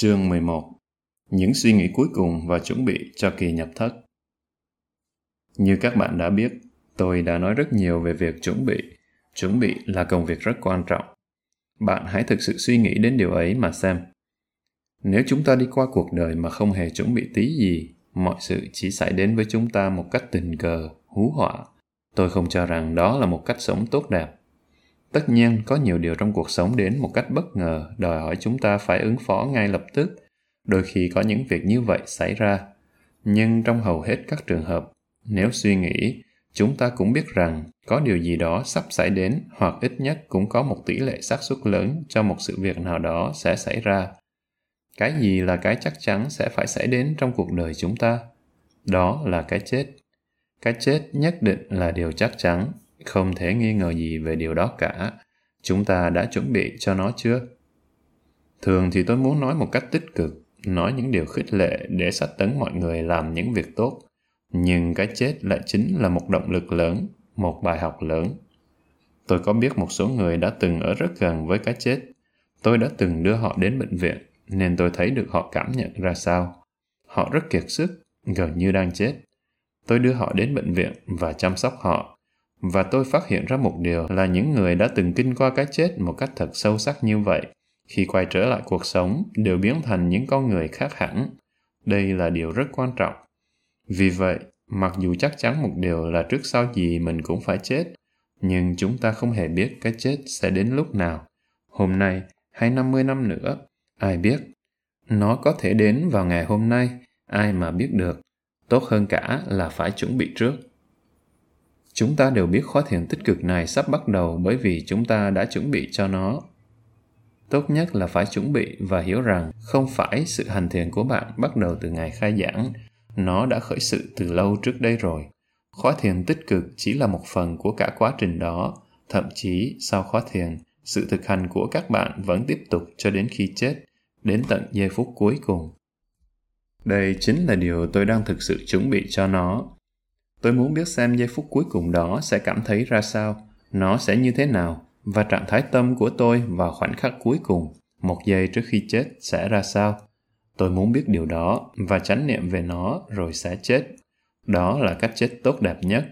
Chương 11 Những suy nghĩ cuối cùng và chuẩn bị cho kỳ nhập thất Như các bạn đã biết, tôi đã nói rất nhiều về việc chuẩn bị. Chuẩn bị là công việc rất quan trọng. Bạn hãy thực sự suy nghĩ đến điều ấy mà xem. Nếu chúng ta đi qua cuộc đời mà không hề chuẩn bị tí gì, mọi sự chỉ xảy đến với chúng ta một cách tình cờ, hú họa. Tôi không cho rằng đó là một cách sống tốt đẹp tất nhiên, có nhiều điều trong cuộc sống đến một cách bất ngờ, đòi hỏi chúng ta phải ứng phó ngay lập tức. Đôi khi có những việc như vậy xảy ra. Nhưng trong hầu hết các trường hợp, nếu suy nghĩ, chúng ta cũng biết rằng có điều gì đó sắp xảy đến hoặc ít nhất cũng có một tỷ lệ xác suất lớn cho một sự việc nào đó sẽ xảy ra. Cái gì là cái chắc chắn sẽ phải xảy đến trong cuộc đời chúng ta? Đó là cái chết. Cái chết nhất định là điều chắc chắn không thể nghi ngờ gì về điều đó cả. Chúng ta đã chuẩn bị cho nó chưa? Thường thì tôi muốn nói một cách tích cực, nói những điều khích lệ để sách tấn mọi người làm những việc tốt. Nhưng cái chết lại chính là một động lực lớn, một bài học lớn. Tôi có biết một số người đã từng ở rất gần với cái chết. Tôi đã từng đưa họ đến bệnh viện, nên tôi thấy được họ cảm nhận ra sao. Họ rất kiệt sức, gần như đang chết. Tôi đưa họ đến bệnh viện và chăm sóc họ và tôi phát hiện ra một điều là những người đã từng kinh qua cái chết một cách thật sâu sắc như vậy, khi quay trở lại cuộc sống đều biến thành những con người khác hẳn. Đây là điều rất quan trọng. Vì vậy, mặc dù chắc chắn một điều là trước sau gì mình cũng phải chết, nhưng chúng ta không hề biết cái chết sẽ đến lúc nào. Hôm nay hay 50 năm nữa, ai biết? Nó có thể đến vào ngày hôm nay, ai mà biết được. Tốt hơn cả là phải chuẩn bị trước. Chúng ta đều biết khóa thiền tích cực này sắp bắt đầu bởi vì chúng ta đã chuẩn bị cho nó. Tốt nhất là phải chuẩn bị và hiểu rằng không phải sự hành thiền của bạn bắt đầu từ ngày khai giảng, nó đã khởi sự từ lâu trước đây rồi. Khóa thiền tích cực chỉ là một phần của cả quá trình đó, thậm chí sau khóa thiền, sự thực hành của các bạn vẫn tiếp tục cho đến khi chết, đến tận giây phút cuối cùng. Đây chính là điều tôi đang thực sự chuẩn bị cho nó Tôi muốn biết xem giây phút cuối cùng đó sẽ cảm thấy ra sao, nó sẽ như thế nào và trạng thái tâm của tôi vào khoảnh khắc cuối cùng, một giây trước khi chết sẽ ra sao. Tôi muốn biết điều đó và chánh niệm về nó rồi sẽ chết. Đó là cách chết tốt đẹp nhất.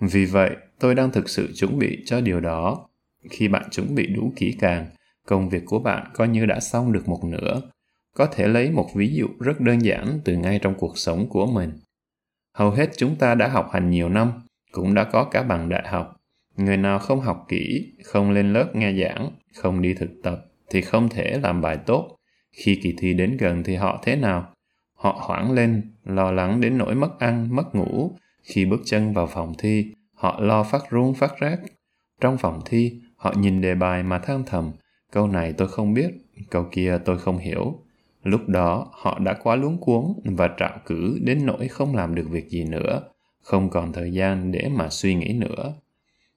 Vì vậy, tôi đang thực sự chuẩn bị cho điều đó. Khi bạn chuẩn bị đủ kỹ càng, công việc của bạn coi như đã xong được một nửa. Có thể lấy một ví dụ rất đơn giản từ ngay trong cuộc sống của mình hầu hết chúng ta đã học hành nhiều năm, cũng đã có cả bằng đại học. Người nào không học kỹ, không lên lớp nghe giảng, không đi thực tập thì không thể làm bài tốt. Khi kỳ thi đến gần thì họ thế nào? Họ hoảng lên, lo lắng đến nỗi mất ăn, mất ngủ. Khi bước chân vào phòng thi, họ lo phát run phát rác. Trong phòng thi, họ nhìn đề bài mà than thầm, câu này tôi không biết, câu kia tôi không hiểu. Lúc đó họ đã quá luống cuống và trạo cử đến nỗi không làm được việc gì nữa, không còn thời gian để mà suy nghĩ nữa.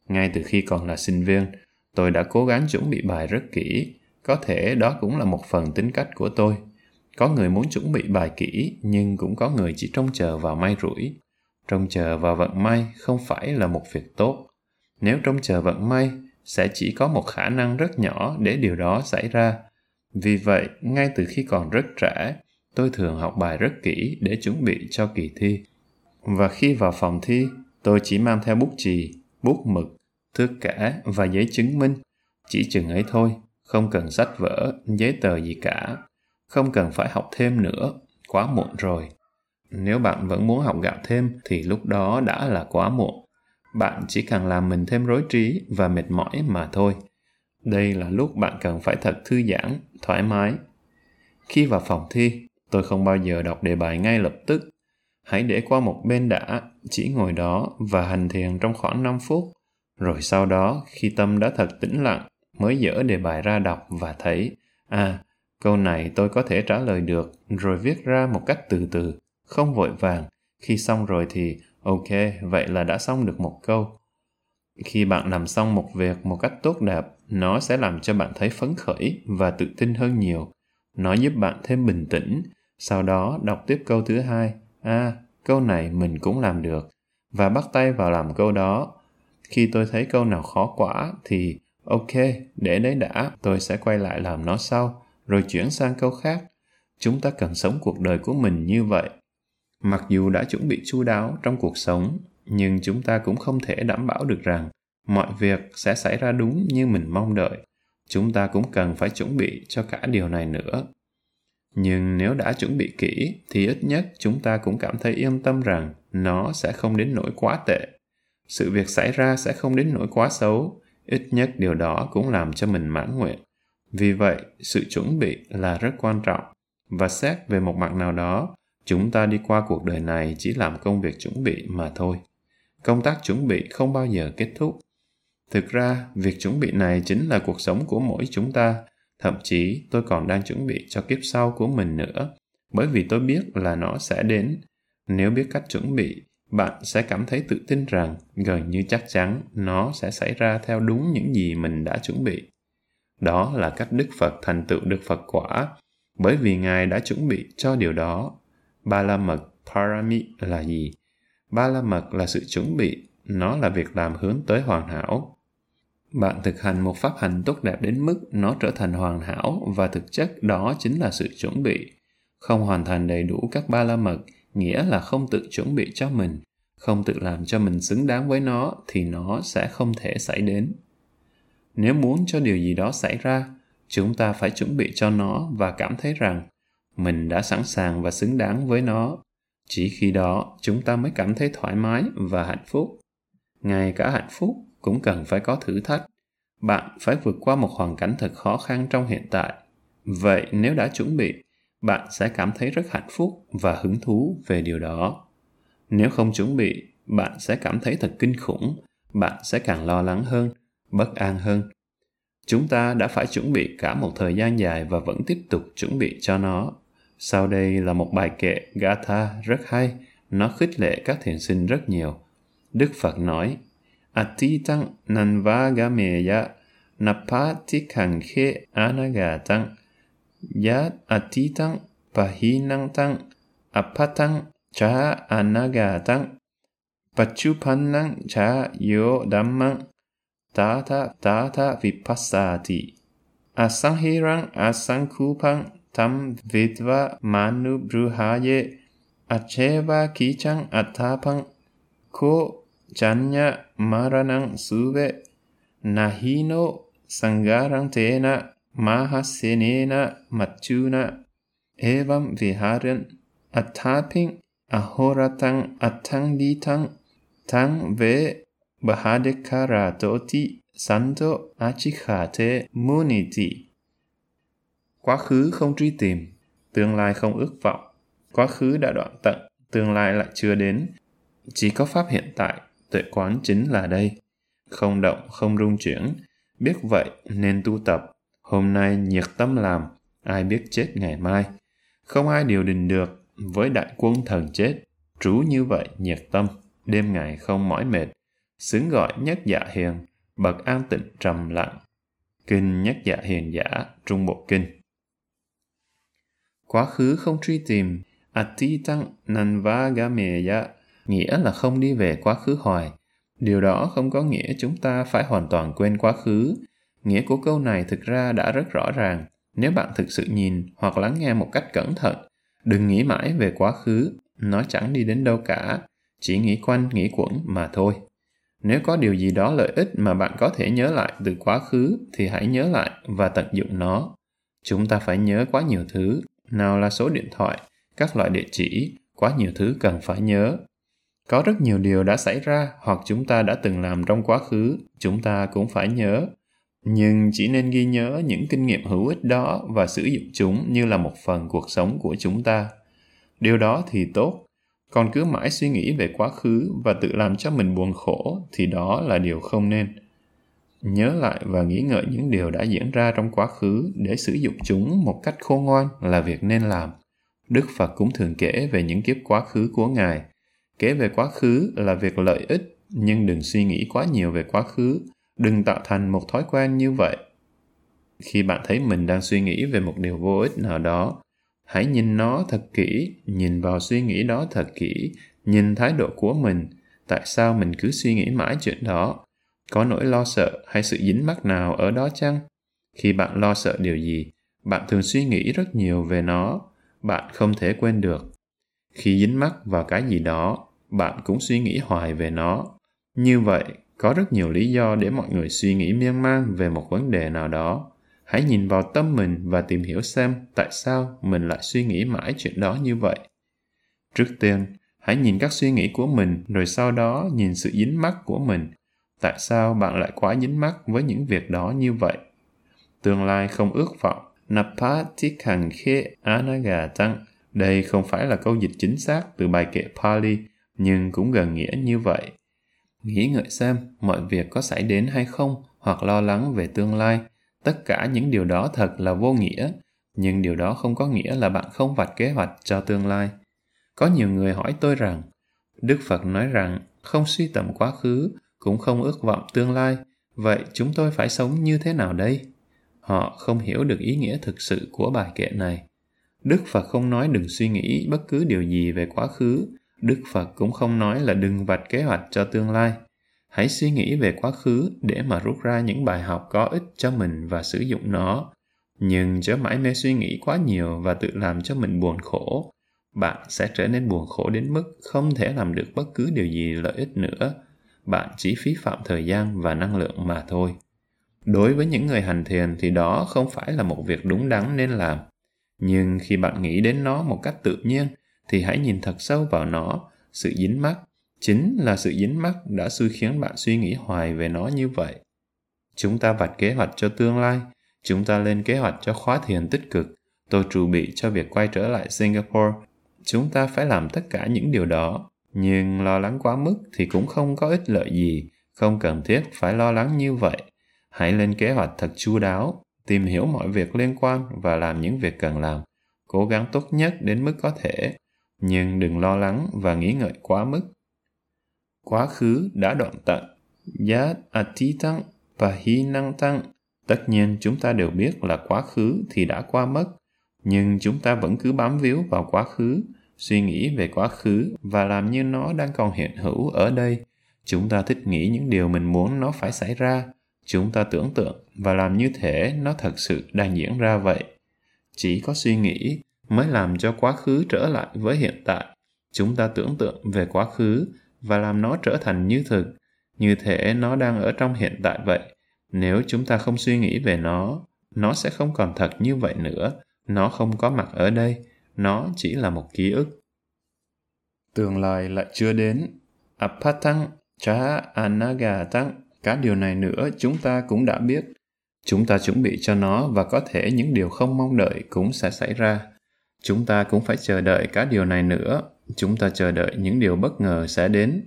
Ngay từ khi còn là sinh viên, tôi đã cố gắng chuẩn bị bài rất kỹ. Có thể đó cũng là một phần tính cách của tôi. Có người muốn chuẩn bị bài kỹ, nhưng cũng có người chỉ trông chờ vào may rủi. Trông chờ vào vận may không phải là một việc tốt. Nếu trông chờ vận may, sẽ chỉ có một khả năng rất nhỏ để điều đó xảy ra vì vậy, ngay từ khi còn rất trẻ, tôi thường học bài rất kỹ để chuẩn bị cho kỳ thi. Và khi vào phòng thi, tôi chỉ mang theo bút chì, bút mực, thước kẻ và giấy chứng minh. Chỉ chừng ấy thôi, không cần sách vở, giấy tờ gì cả. Không cần phải học thêm nữa, quá muộn rồi. Nếu bạn vẫn muốn học gạo thêm thì lúc đó đã là quá muộn. Bạn chỉ cần làm mình thêm rối trí và mệt mỏi mà thôi. Đây là lúc bạn cần phải thật thư giãn, thoải mái. Khi vào phòng thi, tôi không bao giờ đọc đề bài ngay lập tức. Hãy để qua một bên đã, chỉ ngồi đó và hành thiền trong khoảng 5 phút. Rồi sau đó, khi tâm đã thật tĩnh lặng, mới dỡ đề bài ra đọc và thấy, à, câu này tôi có thể trả lời được, rồi viết ra một cách từ từ, không vội vàng. Khi xong rồi thì, ok, vậy là đã xong được một câu. Khi bạn làm xong một việc một cách tốt đẹp, nó sẽ làm cho bạn thấy phấn khởi và tự tin hơn nhiều. Nó giúp bạn thêm bình tĩnh. Sau đó đọc tiếp câu thứ hai. À, câu này mình cũng làm được. Và bắt tay vào làm câu đó. Khi tôi thấy câu nào khó quá thì ok, để đấy đã, tôi sẽ quay lại làm nó sau, rồi chuyển sang câu khác. chúng ta cần sống cuộc đời của mình như vậy mặc dù đã chuẩn bị chu đáo trong cuộc sống nhưng chúng ta cũng không thể đảm bảo được rằng mọi việc sẽ xảy ra đúng như mình mong đợi. Chúng ta cũng cần phải chuẩn bị cho cả điều này nữa. Nhưng nếu đã chuẩn bị kỹ, thì ít nhất chúng ta cũng cảm thấy yên tâm rằng nó sẽ không đến nỗi quá tệ. Sự việc xảy ra sẽ không đến nỗi quá xấu. Ít nhất điều đó cũng làm cho mình mãn nguyện. Vì vậy, sự chuẩn bị là rất quan trọng. Và xét về một mặt nào đó, chúng ta đi qua cuộc đời này chỉ làm công việc chuẩn bị mà thôi. Công tác chuẩn bị không bao giờ kết thúc thực ra, việc chuẩn bị này chính là cuộc sống của mỗi chúng ta. Thậm chí, tôi còn đang chuẩn bị cho kiếp sau của mình nữa, bởi vì tôi biết là nó sẽ đến. Nếu biết cách chuẩn bị, bạn sẽ cảm thấy tự tin rằng gần như chắc chắn nó sẽ xảy ra theo đúng những gì mình đã chuẩn bị. Đó là cách đức phật thành tựu được phật quả, bởi vì ngài đã chuẩn bị cho điều đó. Ba la mật parami là gì? Ba la mật là sự chuẩn bị, nó là việc làm hướng tới hoàn hảo bạn thực hành một pháp hành tốt đẹp đến mức nó trở thành hoàn hảo và thực chất đó chính là sự chuẩn bị. Không hoàn thành đầy đủ các ba la mật, nghĩa là không tự chuẩn bị cho mình, không tự làm cho mình xứng đáng với nó thì nó sẽ không thể xảy đến. Nếu muốn cho điều gì đó xảy ra, chúng ta phải chuẩn bị cho nó và cảm thấy rằng mình đã sẵn sàng và xứng đáng với nó. Chỉ khi đó, chúng ta mới cảm thấy thoải mái và hạnh phúc. Ngay cả hạnh phúc cũng cần phải có thử thách. Bạn phải vượt qua một hoàn cảnh thật khó khăn trong hiện tại. Vậy nếu đã chuẩn bị, bạn sẽ cảm thấy rất hạnh phúc và hứng thú về điều đó. Nếu không chuẩn bị, bạn sẽ cảm thấy thật kinh khủng, bạn sẽ càng lo lắng hơn, bất an hơn. Chúng ta đã phải chuẩn bị cả một thời gian dài và vẫn tiếp tục chuẩn bị cho nó. Sau đây là một bài kệ gatha rất hay, nó khích lệ các thiền sinh rất nhiều. Đức phật nói atitang nanvagameya napatikanghe anagatang. Yat atitang pahinantang apatang cha anagatang. Pachupannang cha yo dhammang. Tata tata vipassati. Asangherang asangkupang tam vidva manu bruhaye acheva kichang atapang ko chanya maranang suve nahino sangarang tena mahasenena machuna evam viharan ataping ahoratang atang ditang tang ve bahadekaratoti santo achikhate muniti. Quá khứ không truy tìm, tương lai không ước vọng. Quá khứ đã đoạn tận, tương lai lại chưa đến. Chỉ có pháp hiện tại tuệ quán chính là đây. Không động, không rung chuyển. Biết vậy nên tu tập. Hôm nay nhiệt tâm làm, ai biết chết ngày mai. Không ai điều đình được, với đại quân thần chết, trú như vậy nhiệt tâm. Đêm ngày không mỏi mệt, xứng gọi nhất dạ hiền, bậc an tịnh trầm lặng. Kinh nhất dạ hiền giả, trung bộ kinh. Quá khứ không truy tìm atitang nanvagameya nghĩa là không đi về quá khứ hoài. Điều đó không có nghĩa chúng ta phải hoàn toàn quên quá khứ. Nghĩa của câu này thực ra đã rất rõ ràng. Nếu bạn thực sự nhìn hoặc lắng nghe một cách cẩn thận, đừng nghĩ mãi về quá khứ. Nó chẳng đi đến đâu cả. Chỉ nghĩ quanh, nghĩ quẩn mà thôi. Nếu có điều gì đó lợi ích mà bạn có thể nhớ lại từ quá khứ, thì hãy nhớ lại và tận dụng nó. Chúng ta phải nhớ quá nhiều thứ. Nào là số điện thoại, các loại địa chỉ, quá nhiều thứ cần phải nhớ có rất nhiều điều đã xảy ra hoặc chúng ta đã từng làm trong quá khứ, chúng ta cũng phải nhớ. Nhưng chỉ nên ghi nhớ những kinh nghiệm hữu ích đó và sử dụng chúng như là một phần cuộc sống của chúng ta. Điều đó thì tốt. Còn cứ mãi suy nghĩ về quá khứ và tự làm cho mình buồn khổ thì đó là điều không nên. Nhớ lại và nghĩ ngợi những điều đã diễn ra trong quá khứ để sử dụng chúng một cách khôn ngoan là việc nên làm. Đức phật cũng thường kể về những kiếp quá khứ của ngài kể về quá khứ là việc lợi ích nhưng đừng suy nghĩ quá nhiều về quá khứ. Đừng tạo thành một thói quen như vậy. Khi bạn thấy mình đang suy nghĩ về một điều vô ích nào đó hãy nhìn nó thật kỹ nhìn vào suy nghĩ đó thật kỹ nhìn thái độ của mình. Tại sao mình cứ suy nghĩ mãi chuyện đó? Có nỗi lo sợ hay sự dính mắc nào ở đó chăng? Khi bạn lo sợ điều gì bạn thường suy nghĩ rất nhiều về nó. Bạn không thể quên được. Khi dính mắc vào cái gì đó, bạn cũng suy nghĩ hoài về nó. Như vậy, có rất nhiều lý do để mọi người suy nghĩ miên man về một vấn đề nào đó. Hãy nhìn vào tâm mình và tìm hiểu xem tại sao mình lại suy nghĩ mãi chuyện đó như vậy. Trước tiên, hãy nhìn các suy nghĩ của mình rồi sau đó nhìn sự dính mắc của mình. Tại sao bạn lại quá dính mắc với những việc đó như vậy? Tương lai không ước vọng. Napatikhan khe anagatang. Đây không phải là câu dịch chính xác từ bài kệ Pali, nhưng cũng gần nghĩa như vậy. Nghĩ ngợi xem mọi việc có xảy đến hay không hoặc lo lắng về tương lai. Tất cả những điều đó thật là vô nghĩa, nhưng điều đó không có nghĩa là bạn không vạch kế hoạch cho tương lai. Có nhiều người hỏi tôi rằng, Đức Phật nói rằng không suy tầm quá khứ, cũng không ước vọng tương lai, vậy chúng tôi phải sống như thế nào đây? Họ không hiểu được ý nghĩa thực sự của bài kệ này. Đức Phật không nói đừng suy nghĩ bất cứ điều gì về quá khứ, Đức Phật cũng không nói là đừng vạch kế hoạch cho tương lai. Hãy suy nghĩ về quá khứ để mà rút ra những bài học có ích cho mình và sử dụng nó. Nhưng chớ mãi mê suy nghĩ quá nhiều và tự làm cho mình buồn khổ. Bạn sẽ trở nên buồn khổ đến mức không thể làm được bất cứ điều gì lợi ích nữa. Bạn chỉ phí phạm thời gian và năng lượng mà thôi. Đối với những người hành thiền thì đó không phải là một việc đúng đắn nên làm. Nhưng khi bạn nghĩ đến nó một cách tự nhiên thì hãy nhìn thật sâu vào nó. Sự dính mắc chính là sự dính mắc đã xui khiến bạn suy nghĩ hoài về nó như vậy. Chúng ta vạch kế hoạch cho tương lai, chúng ta lên kế hoạch cho khóa thiền tích cực tôi chuẩn bị cho việc quay trở lại singapore. Chúng ta phải làm tất cả những điều đó. Nhưng lo lắng quá mức thì cũng không có ích lợi gì, không cần thiết phải lo lắng như vậy. Hãy lên kế hoạch thật chu đáo, tìm hiểu mọi việc liên quan và làm những việc cần làm. Cố gắng tốt nhất đến mức có thể nhưng đừng lo lắng và nghĩ ngợi quá mức. Quá khứ đã đoạn tận, yat atitang và hi năng tăng. Tất nhiên chúng ta đều biết là quá khứ thì đã qua mất, nhưng chúng ta vẫn cứ bám víu vào quá khứ, suy nghĩ về quá khứ và làm như nó đang còn hiện hữu ở đây. Chúng ta thích nghĩ những điều mình muốn nó phải xảy ra. Chúng ta tưởng tượng và làm như thể nó thật sự đang diễn ra vậy. Chỉ có suy nghĩ mới làm cho quá khứ trở lại với hiện tại. Chúng ta tưởng tượng về quá khứ và làm nó trở thành như thực, như thể nó đang ở trong hiện tại vậy. Nếu chúng ta không suy nghĩ về nó nó sẽ không còn thật như vậy nữa. Nó không có mặt ở đây, nó chỉ là một ký ức. Tương lai lại chưa đến. Apatang cha anagatang cả điều này nữa chúng ta cũng đã biết. Chúng ta chuẩn bị cho nó và có thể những điều không mong đợi cũng sẽ xảy ra chúng ta cũng phải chờ đợi cả điều này nữa. Chúng ta chờ đợi những điều bất ngờ sẽ đến.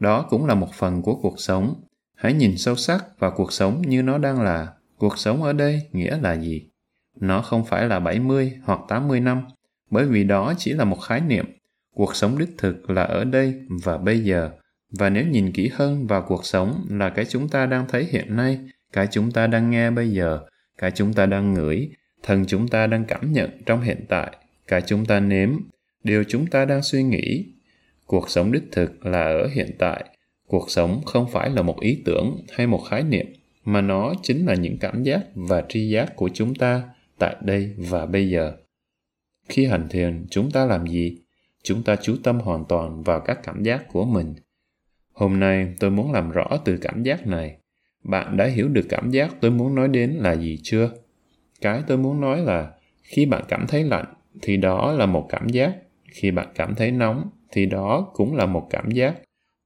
Đó cũng là một phần của cuộc sống. Hãy nhìn sâu sắc vào cuộc sống như nó đang là. Cuộc sống ở đây nghĩa là gì? Nó không phải là 70 hoặc 80 năm, bởi vì đó chỉ là một khái niệm. Cuộc sống đích thực là ở đây và bây giờ. Và nếu nhìn kỹ hơn vào cuộc sống là cái chúng ta đang thấy hiện nay, cái chúng ta đang nghe bây giờ, cái chúng ta đang ngửi thần chúng ta đang cảm nhận trong hiện tại cả chúng ta nếm điều chúng ta đang suy nghĩ. Cuộc sống đích thực là ở hiện tại. Cuộc sống không phải là một ý tưởng hay một khái niệm, mà nó chính là những cảm giác và tri giác của chúng ta tại đây và bây giờ. Khi hành thiền, chúng ta làm gì? Chúng ta chú tâm hoàn toàn vào các cảm giác của mình. Hôm nay, tôi muốn làm rõ từ cảm giác này. Bạn đã hiểu được cảm giác tôi muốn nói đến là gì chưa? Cái tôi muốn nói là, khi bạn cảm thấy lạnh thì đó là một cảm giác. Khi bạn cảm thấy nóng, thì đó cũng là một cảm giác.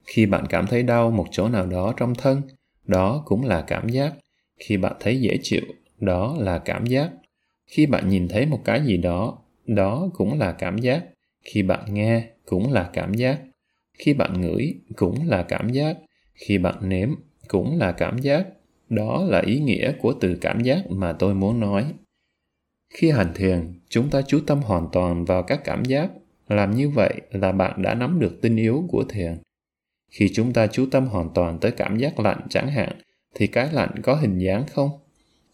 Khi bạn cảm thấy đau một chỗ nào đó trong thân, đó cũng là cảm giác. Khi bạn thấy dễ chịu, đó là cảm giác. Khi bạn nhìn thấy một cái gì đó đó cũng là cảm giác. Khi bạn nghe cũng là cảm giác. Khi bạn ngửi cũng là cảm giác. Khi bạn nếm cũng là cảm giác. Đó là ý nghĩa của từ cảm giác mà tôi muốn nói khi hành thiền, chúng ta chú tâm hoàn toàn vào các cảm giác. Làm như vậy là bạn đã nắm được tinh yếu của thiền. Khi chúng ta chú tâm hoàn toàn tới cảm giác lạnh chẳng hạn, thì cái lạnh có hình dáng không?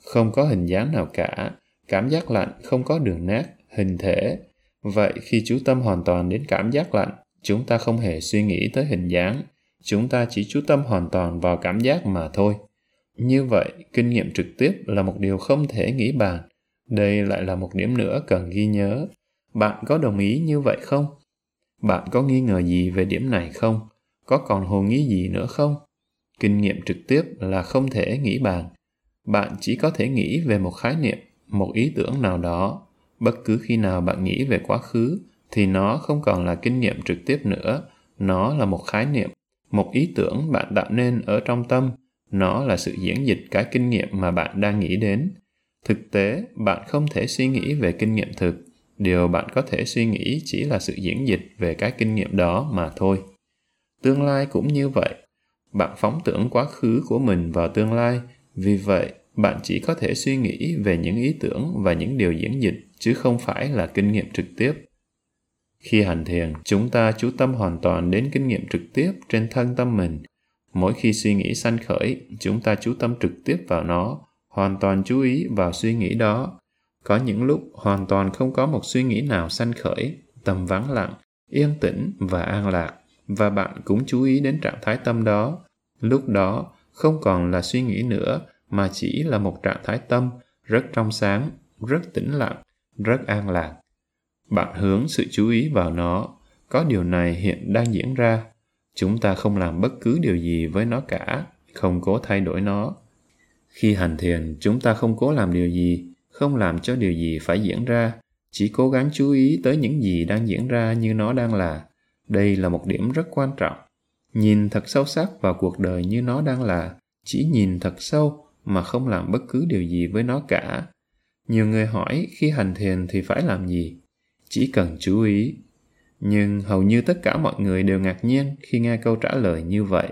Không có hình dáng nào cả. Cảm giác lạnh không có đường nét, hình thể. Vậy khi chú tâm hoàn toàn đến cảm giác lạnh, chúng ta không hề suy nghĩ tới hình dáng. Chúng ta chỉ chú tâm hoàn toàn vào cảm giác mà thôi. Như vậy, kinh nghiệm trực tiếp là một điều không thể nghĩ bàn đây lại là một điểm nữa cần ghi nhớ Bạn có đồng ý như vậy không? Bạn có nghi ngờ gì về điểm này không? Có còn hồ nghi gì nữa không? Kinh nghiệm trực tiếp là không thể nghĩ bàn. Bạn chỉ có thể nghĩ về một khái niệm, một ý tưởng nào đó. Bất cứ khi nào bạn nghĩ về quá khứ, thì nó không còn là kinh nghiệm trực tiếp nữa. Nó là một khái niệm, một ý tưởng bạn tạo nên ở trong tâm. Nó là sự diễn dịch cái kinh nghiệm mà bạn đang nghĩ đến. Thực tế, bạn không thể suy nghĩ về kinh nghiệm thực. Điều bạn có thể suy nghĩ chỉ là sự diễn dịch về cái kinh nghiệm đó mà thôi. Tương lai cũng như vậy. Bạn phóng tưởng quá khứ của mình vào tương lai. Vì vậy bạn chỉ có thể suy nghĩ về những ý tưởng và những điều diễn dịch chứ không phải là kinh nghiệm trực tiếp. Khi hành thiền chúng ta chú tâm hoàn toàn đến kinh nghiệm trực tiếp trên thân tâm mình. Mỗi khi suy nghĩ sanh khởi chúng ta chú tâm trực tiếp vào nó hoàn toàn chú ý vào suy nghĩ đó có những lúc hoàn toàn không có một suy nghĩ nào sanh khởi, tâm vắng lặng, yên tĩnh và an lạc, và bạn cũng chú ý đến trạng thái tâm đó. Lúc đó không còn là suy nghĩ nữa, mà chỉ là một trạng thái tâm rất trong sáng, rất tĩnh lặng, rất an lạc. Bạn hướng sự chú ý vào nó. Có điều này hiện đang diễn ra. Chúng ta không làm bất cứ điều gì với nó cả, không cố thay đổi nó. Khi hành thiền, chúng ta không cố làm điều gì, không làm cho điều gì phải diễn ra chỉ cố gắng chú ý tới những gì đang diễn ra như nó đang là. Đây là một điểm rất quan trọng. Nhìn thật sâu sắc vào cuộc đời như nó đang là chỉ nhìn thật sâu mà không làm bất cứ điều gì với nó cả. Nhiều người hỏi khi hành thiền thì phải làm gì? Chỉ cần chú ý. Nhưng hầu như tất cả mọi người đều ngạc nhiên khi nghe câu trả lời như vậy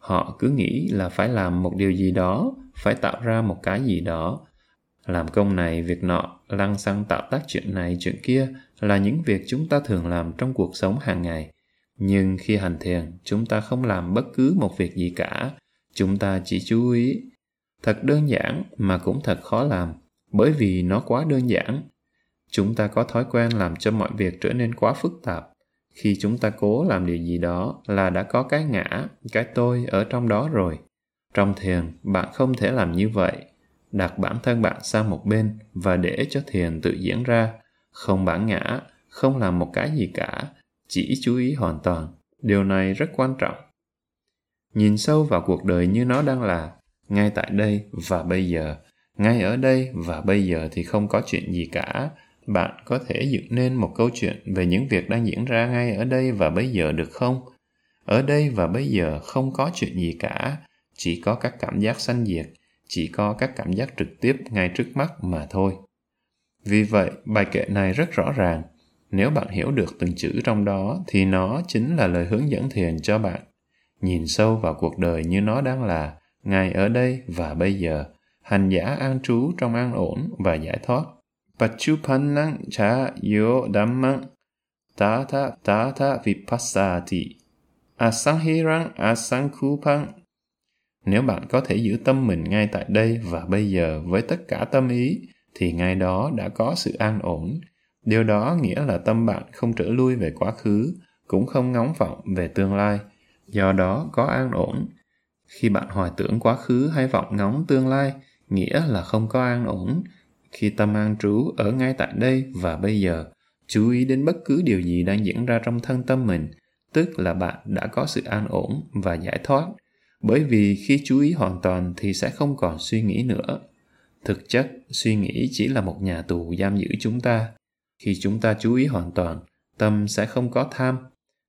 họ cứ nghĩ là phải làm một điều gì đó phải tạo ra một cái gì đó làm công này, việc nọ, lăng xăng tạo tác chuyện này, chuyện kia là những việc chúng ta thường làm trong cuộc sống hàng ngày. Nhưng khi hành thiền, chúng ta không làm bất cứ một việc gì cả. Chúng ta chỉ chú ý. Thật đơn giản mà cũng thật khó làm, bởi vì nó quá đơn giản. Chúng ta có thói quen làm cho mọi việc trở nên quá phức tạp. Khi chúng ta cố làm điều gì đó là đã có cái ngã, cái tôi ở trong đó rồi. Trong thiền, bạn không thể làm như vậy. Đặt bản thân bạn sang một bên và để cho thiền tự diễn ra. Không bản ngã không làm một cái gì cả chỉ chú ý hoàn toàn. Điều này rất quan trọng. Nhìn sâu vào cuộc đời như nó đang là ngay tại đây và bây giờ. Ngay ở đây và bây giờ thì không có chuyện gì cả bạn có thể dựng nên một câu chuyện về những việc đang diễn ra ngay ở đây và bây giờ được không? Ở đây và bây giờ không có chuyện gì cả, chỉ có các cảm giác sanh diệt, chỉ có các cảm giác trực tiếp ngay trước mắt mà thôi. Vì vậy, bài kệ này rất rõ ràng. Nếu bạn hiểu được từng chữ trong đó thì nó chính là lời hướng dẫn thiền cho bạn. Nhìn sâu vào cuộc đời như nó đang là, ngay ở đây và bây giờ, hành giả an trú trong an ổn và giải thoát. Pachupannang cha yo dhammang tata tata vipassati. Asanghirang asankupang. nếu bạn có thể giữ tâm mình ngay tại đây và bây giờ với tất cả tâm ý, thì ngay đó đã có sự an ổn. Điều đó nghĩa là tâm bạn không trở lui về quá khứ, cũng không ngóng vọng về tương lai. Do đó có an ổn. Khi bạn hoài tưởng quá khứ hay vọng ngóng tương lai, nghĩa là không có an ổn khi tâm an trú ở ngay tại đây và bây giờ, chú ý đến bất cứ điều gì đang diễn ra trong thân tâm mình, tức là bạn đã có sự an ổn và giải thoát. Bởi vì khi chú ý hoàn toàn thì sẽ không còn suy nghĩ nữa. Thực chất, suy nghĩ chỉ là một nhà tù giam giữ chúng ta. Khi chúng ta chú ý hoàn toàn, tâm sẽ không có tham.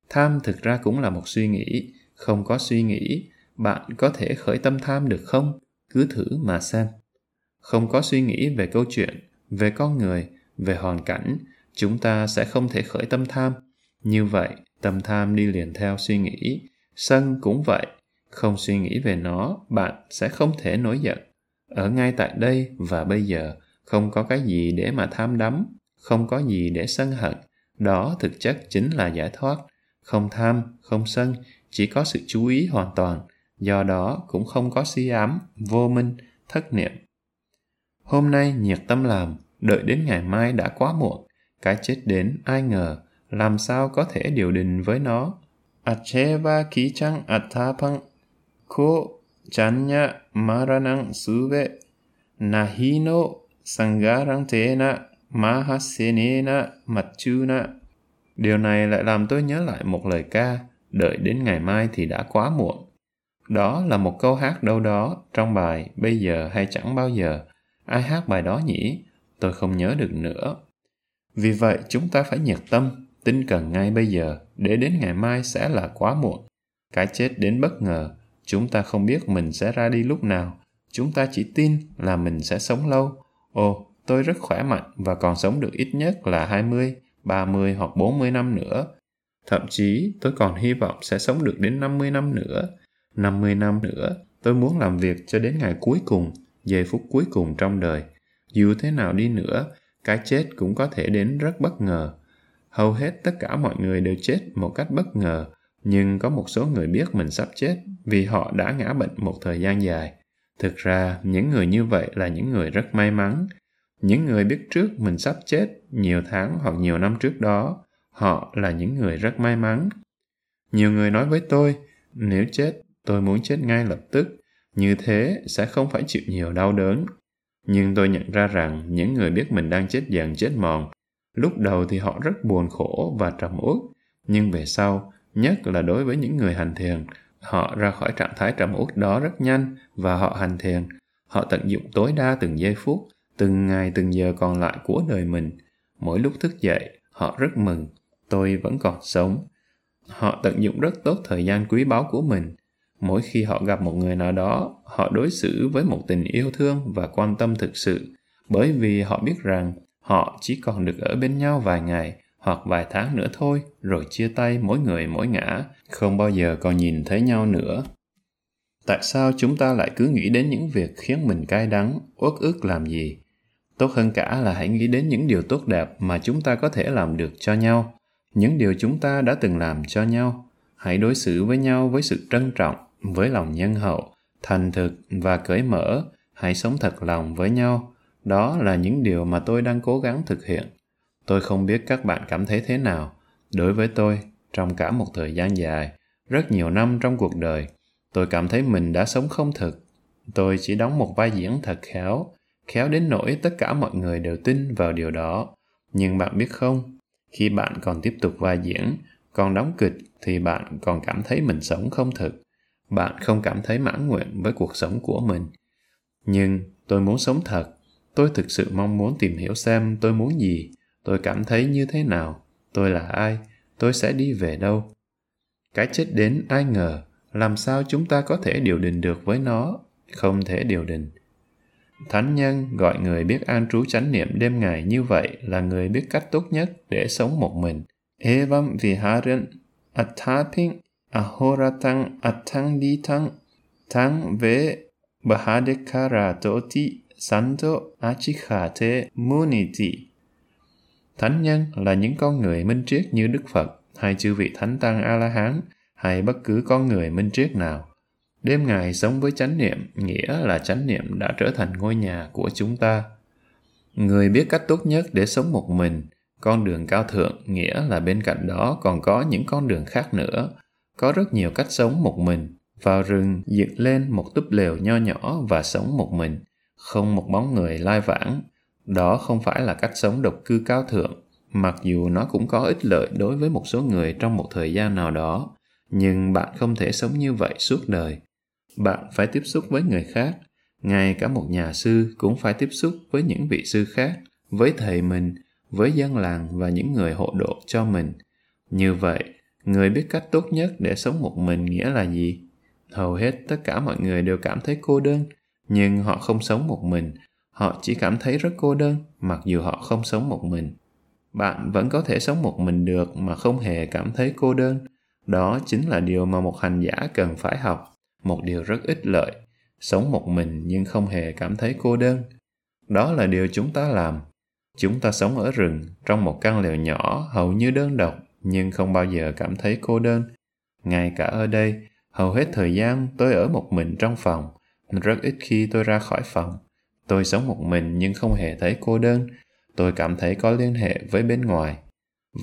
Tham thực ra cũng là một suy nghĩ. Không có suy nghĩ, bạn có thể khởi tâm tham được không? Cứ thử mà xem không có suy nghĩ về câu chuyện, về con người, về hoàn cảnh, chúng ta sẽ không thể khởi tâm tham. Như vậy, tâm tham đi liền theo suy nghĩ. Sân cũng vậy, không suy nghĩ về nó, bạn sẽ không thể nổi giận. Ở ngay tại đây và bây giờ, không có cái gì để mà tham đắm, không có gì để sân hận. Đó thực chất chính là giải thoát. Không tham, không sân, chỉ có sự chú ý hoàn toàn. Do đó cũng không có si ám, vô minh, thất niệm hôm nay nhiệt tâm làm đợi đến ngày mai đã quá muộn cái chết đến ai ngờ làm sao có thể điều đình với nó acheva kichang chăng ko chanya maranang suve nahino sangarang tena Mahasenena Machuna. Điều này lại làm tôi nhớ lại một lời ca, đợi đến ngày mai thì đã quá muộn. Đó là một câu hát đâu đó trong bài Bây giờ hay chẳng bao giờ. Ai hát bài đó nhỉ? Tôi không nhớ được nữa. Vì vậy chúng ta phải nhiệt tâm, tinh cần ngay bây giờ, để đến ngày mai sẽ là quá muộn. Cái chết đến bất ngờ, chúng ta không biết mình sẽ ra đi lúc nào. Chúng ta chỉ tin là mình sẽ sống lâu. Ồ, tôi rất khỏe mạnh và còn sống được ít nhất là 20, 30 hoặc 40 năm nữa. Thậm chí tôi còn hy vọng sẽ sống được đến 50 năm nữa. 50 năm nữa, tôi muốn làm việc cho đến ngày cuối cùng, giây phút cuối cùng trong đời. Dù thế nào đi nữa, cái chết cũng có thể đến rất bất ngờ. Hầu hết tất cả mọi người đều chết một cách bất ngờ, nhưng có một số người biết mình sắp chết vì họ đã ngã bệnh một thời gian dài. Thực ra, những người như vậy là những người rất may mắn. Những người biết trước mình sắp chết nhiều tháng hoặc nhiều năm trước đó, họ là những người rất may mắn. Nhiều người nói với tôi, nếu chết, tôi muốn chết ngay lập tức. Như thế sẽ không phải chịu nhiều đau đớn. Nhưng tôi nhận ra rằng những người biết mình đang chết dần chết mòn, lúc đầu thì họ rất buồn khổ và trầm uất, nhưng về sau, nhất là đối với những người hành thiền, họ ra khỏi trạng thái trầm uất đó rất nhanh và họ hành thiền. Họ tận dụng tối đa từng giây phút, từng ngày từng giờ còn lại của đời mình. Mỗi lúc thức dậy, họ rất mừng, tôi vẫn còn sống. Họ tận dụng rất tốt thời gian quý báu của mình. Mỗi khi họ gặp một người nào đó, họ đối xử với một tình yêu thương và quan tâm thực sự, bởi vì họ biết rằng họ chỉ còn được ở bên nhau vài ngày hoặc vài tháng nữa thôi, rồi chia tay mỗi người mỗi ngã, không bao giờ còn nhìn thấy nhau nữa. Tại sao chúng ta lại cứ nghĩ đến những việc khiến mình cay đắng, uất ức làm gì? Tốt hơn cả là hãy nghĩ đến những điều tốt đẹp mà chúng ta có thể làm được cho nhau, những điều chúng ta đã từng làm cho nhau. Hãy đối xử với nhau với sự trân trọng, với lòng nhân hậu, thành thực và cởi mở. Hãy sống thật lòng với nhau. Đó là những điều mà tôi đang cố gắng thực hiện. Tôi không biết các bạn cảm thấy thế nào. Đối với tôi, trong cả một thời gian dài, rất nhiều năm trong cuộc đời, tôi cảm thấy mình đã sống không thực. Tôi chỉ đóng một vai diễn thật khéo, khéo đến nỗi tất cả mọi người đều tin vào điều đó. Nhưng bạn biết không, khi bạn còn tiếp tục vai diễn, còn đóng kịch thì bạn còn cảm thấy mình sống không thực. Bạn không cảm thấy mãn nguyện với cuộc sống của mình. Nhưng tôi muốn sống thật. Tôi thực sự mong muốn tìm hiểu xem tôi muốn gì, tôi cảm thấy như thế nào, tôi là ai, tôi sẽ đi về đâu. Cái chết đến ai ngờ, làm sao chúng ta có thể điều đình được với nó, không thể điều đình Thánh nhân gọi người biết an trú chánh niệm đêm ngày như vậy là người biết cách tốt nhất để sống một mình. Evam viharin attaping ahoratang atang ditang tang ve bahadekara toti santo achikhate muniti. Thánh nhân là những con người minh triết như Đức Phật hay chư vị Thánh Tăng A-la-hán hay bất cứ con người minh triết nào. Đêm ngày sống với chánh niệm nghĩa là chánh niệm đã trở thành ngôi nhà của chúng ta. Người biết cách tốt nhất để sống một mình, con đường cao thượng nghĩa là bên cạnh đó còn có những con đường khác nữa. Có rất nhiều cách sống một mình, vào rừng dựng lên một túp lều nho nhỏ và sống một mình, không một bóng người lai vãng. Đó không phải là cách sống độc cư cao thượng, mặc dù nó cũng có ích lợi đối với một số người trong một thời gian nào đó, nhưng bạn không thể sống như vậy suốt đời. Bạn phải tiếp xúc với người khác ngay cả một nhà sư cũng phải tiếp xúc với những vị sư khác với thầy mình với dân làng và những người hộ độ cho mình. Như vậy người biết cách tốt nhất để sống một mình nghĩa là gì? Hầu hết tất cả mọi người đều cảm thấy cô đơn, nhưng họ không sống một mình. Họ chỉ cảm thấy rất cô đơn, mặc dù họ không sống một mình. Bạn vẫn có thể sống một mình được mà không hề cảm thấy cô đơn. Đó chính là điều mà một hành giả cần phải học, một điều rất ích lợi. Sống một mình nhưng không hề cảm thấy cô đơn. Đó là điều chúng ta làm. Chúng ta sống ở rừng, trong một căn lều nhỏ hầu như đơn độc nhưng không bao giờ cảm thấy cô đơn. Ngay cả ở đây hầu hết thời gian tôi ở một mình trong phòng. Rất ít khi tôi ra khỏi phòng. Tôi sống một mình nhưng không hề thấy cô đơn. Tôi cảm thấy có liên hệ với bên ngoài.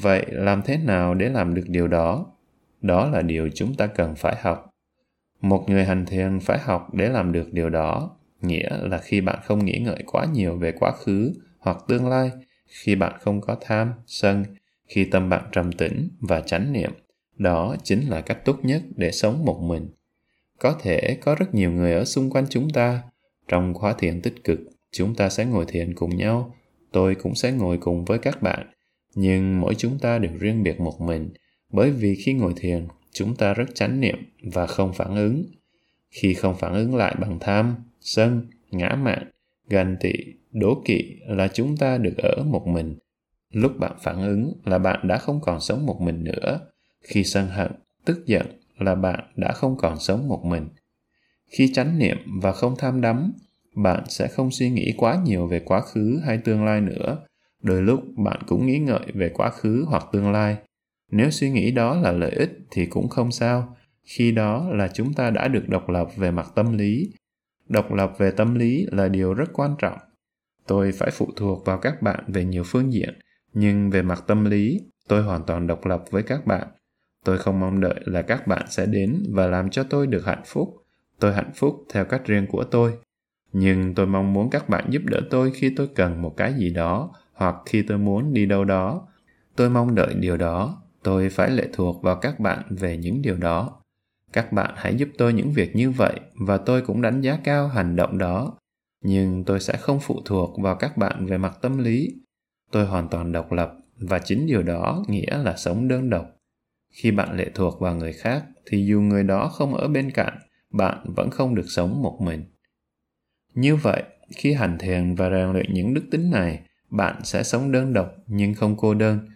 Vậy làm thế nào để làm được điều đó? Đó là điều chúng ta cần phải học. Một người hành thiền phải học để làm được điều đó. Nghĩa là khi bạn không nghĩ ngợi quá nhiều về quá khứ hoặc tương lai khi bạn không có tham, sân, khi tâm bạn trầm tĩnh và chánh niệm, đó chính là cách tốt nhất để sống một mình. Có thể có rất nhiều người ở xung quanh chúng ta. Trong khóa thiền tích cực, chúng ta sẽ ngồi thiền cùng nhau. Tôi cũng sẽ ngồi cùng với các bạn. Nhưng mỗi chúng ta đều riêng biệt một mình, bởi vì khi ngồi thiền, chúng ta rất chánh niệm và không phản ứng. Khi không phản ứng lại bằng tham, sân, ngã mạn, ganh tị, đố kỵ là chúng ta được ở một mình. Lúc bạn phản ứng là bạn đã không còn sống một mình nữa. Khi sân hận, tức giận là bạn đã không còn sống một mình. Khi chánh niệm và không tham đắm, bạn sẽ không suy nghĩ quá nhiều về quá khứ hay tương lai nữa. Đôi lúc bạn cũng nghĩ ngợi về quá khứ hoặc tương lai. Nếu suy nghĩ đó là lợi ích thì cũng không sao. Khi đó là chúng ta đã được độc lập về mặt tâm lý. Độc lập về tâm lý là điều rất quan trọng. Tôi phải phụ thuộc vào các bạn về nhiều phương diện, nhưng về mặt tâm lý, tôi hoàn toàn độc lập với các bạn. Tôi không mong đợi là các bạn sẽ đến và làm cho tôi được hạnh phúc. Tôi hạnh phúc theo cách riêng của tôi. Nhưng tôi mong muốn các bạn giúp đỡ tôi khi tôi cần một cái gì đó hoặc khi tôi muốn đi đâu đó. Tôi mong đợi điều đó. Tôi phải lệ thuộc vào các bạn về những điều đó. Các bạn hãy giúp tôi những việc như vậy và tôi cũng đánh giá cao hành động đó. Nhưng tôi sẽ không phụ thuộc vào các bạn về mặt tâm lý tôi hoàn toàn độc lập, và chính điều đó nghĩa là sống đơn độc. Khi bạn lệ thuộc vào người khác, thì dù người đó không ở bên cạnh, bạn vẫn không được sống một mình. Như vậy, khi hành thiền và rèn luyện những đức tính này, bạn sẽ sống đơn độc nhưng không cô đơn.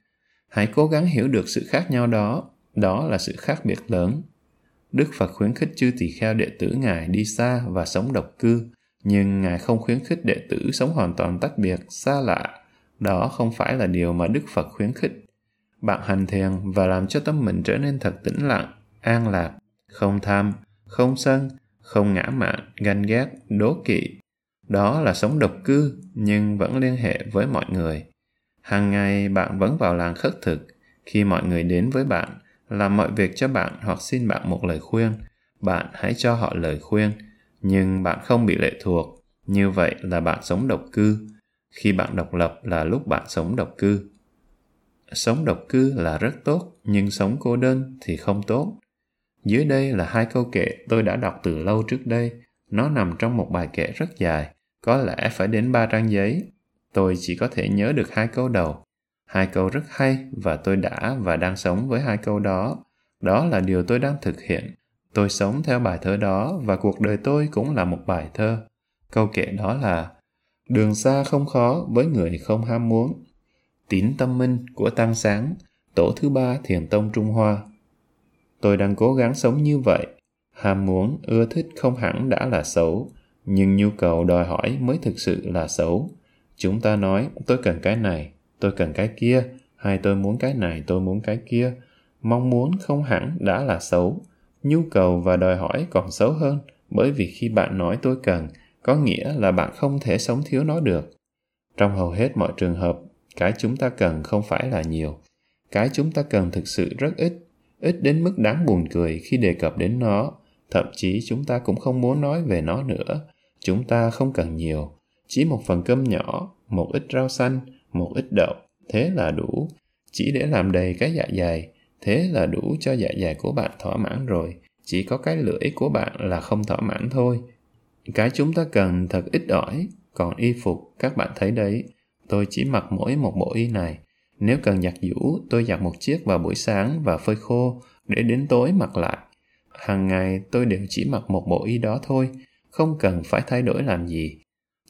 Hãy cố gắng hiểu được sự khác nhau đó. Đó là sự khác biệt lớn. Đức phật khuyến khích chư tỳ kheo đệ tử ngài đi xa và sống độc cư, nhưng ngài không khuyến khích đệ tử sống hoàn toàn tách biệt, xa lạ đó không phải là điều mà đức phật khuyến khích bạn hành thiền và làm cho tâm mình trở nên thật tĩnh lặng, an lạc, không tham, không sân, không ngã mạn, ganh ghét, đố kỵ. Đó là sống độc cư nhưng vẫn liên hệ với mọi người. Hàng ngày bạn vẫn vào làng khất thực. Khi mọi người đến với bạn, làm mọi việc cho bạn hoặc xin bạn một lời khuyên, bạn hãy cho họ lời khuyên, nhưng bạn không bị lệ thuộc. Như vậy là bạn sống độc cư. Khi bạn độc lập là lúc bạn sống độc cư. Sống độc cư là rất tốt, nhưng sống cô đơn thì không tốt. Dưới đây là hai câu kệ tôi đã đọc từ lâu trước đây. Nó nằm trong một bài kệ rất dài, có lẽ phải đến ba trang giấy. Tôi chỉ có thể nhớ được hai câu đầu. Hai câu rất hay và tôi đã và đang sống với hai câu đó. Đó là điều tôi đang thực hiện. Tôi sống theo bài thơ đó và cuộc đời tôi cũng là một bài thơ. Câu kệ đó là đường xa không khó với người không ham muốn tín tâm minh của Tăng Sáng, tổ thứ ba Thiền Tông Trung Hoa. Tôi đang cố gắng sống như vậy. Ham muốn, ưa thích không hẳn đã là xấu, nhưng nhu cầu đòi hỏi mới thực sự là xấu. Chúng ta nói, tôi cần cái này, tôi cần cái kia, hay tôi muốn cái này, tôi muốn cái kia. Mong muốn không hẳn đã là xấu. Nhu cầu và đòi hỏi còn xấu hơn, bởi vì khi bạn nói tôi cần, có nghĩa là bạn không thể sống thiếu nó được. Trong hầu hết mọi trường hợp, cái chúng ta cần không phải là nhiều. Cái chúng ta cần thực sự rất ít ít đến mức đáng buồn cười khi đề cập đến nó. Thậm chí chúng ta cũng không muốn nói về nó nữa. Chúng ta không cần nhiều chỉ một phần cơm nhỏ một ít rau xanh một ít đậu thế là đủ. Chỉ để làm đầy cái dạ dày thế là đủ cho dạ dày của bạn thỏa mãn rồi. Chỉ có cái lưỡi của bạn là không thỏa mãn thôi cái chúng ta cần thật ít ỏi còn y phục các bạn thấy đấy tôi chỉ mặc mỗi một bộ y này. Nếu cần giặt giũ, tôi giặt một chiếc vào buổi sáng và phơi khô để đến tối mặc lại. Hàng ngày tôi đều chỉ mặc một bộ y đó thôi, không cần phải thay đổi làm gì.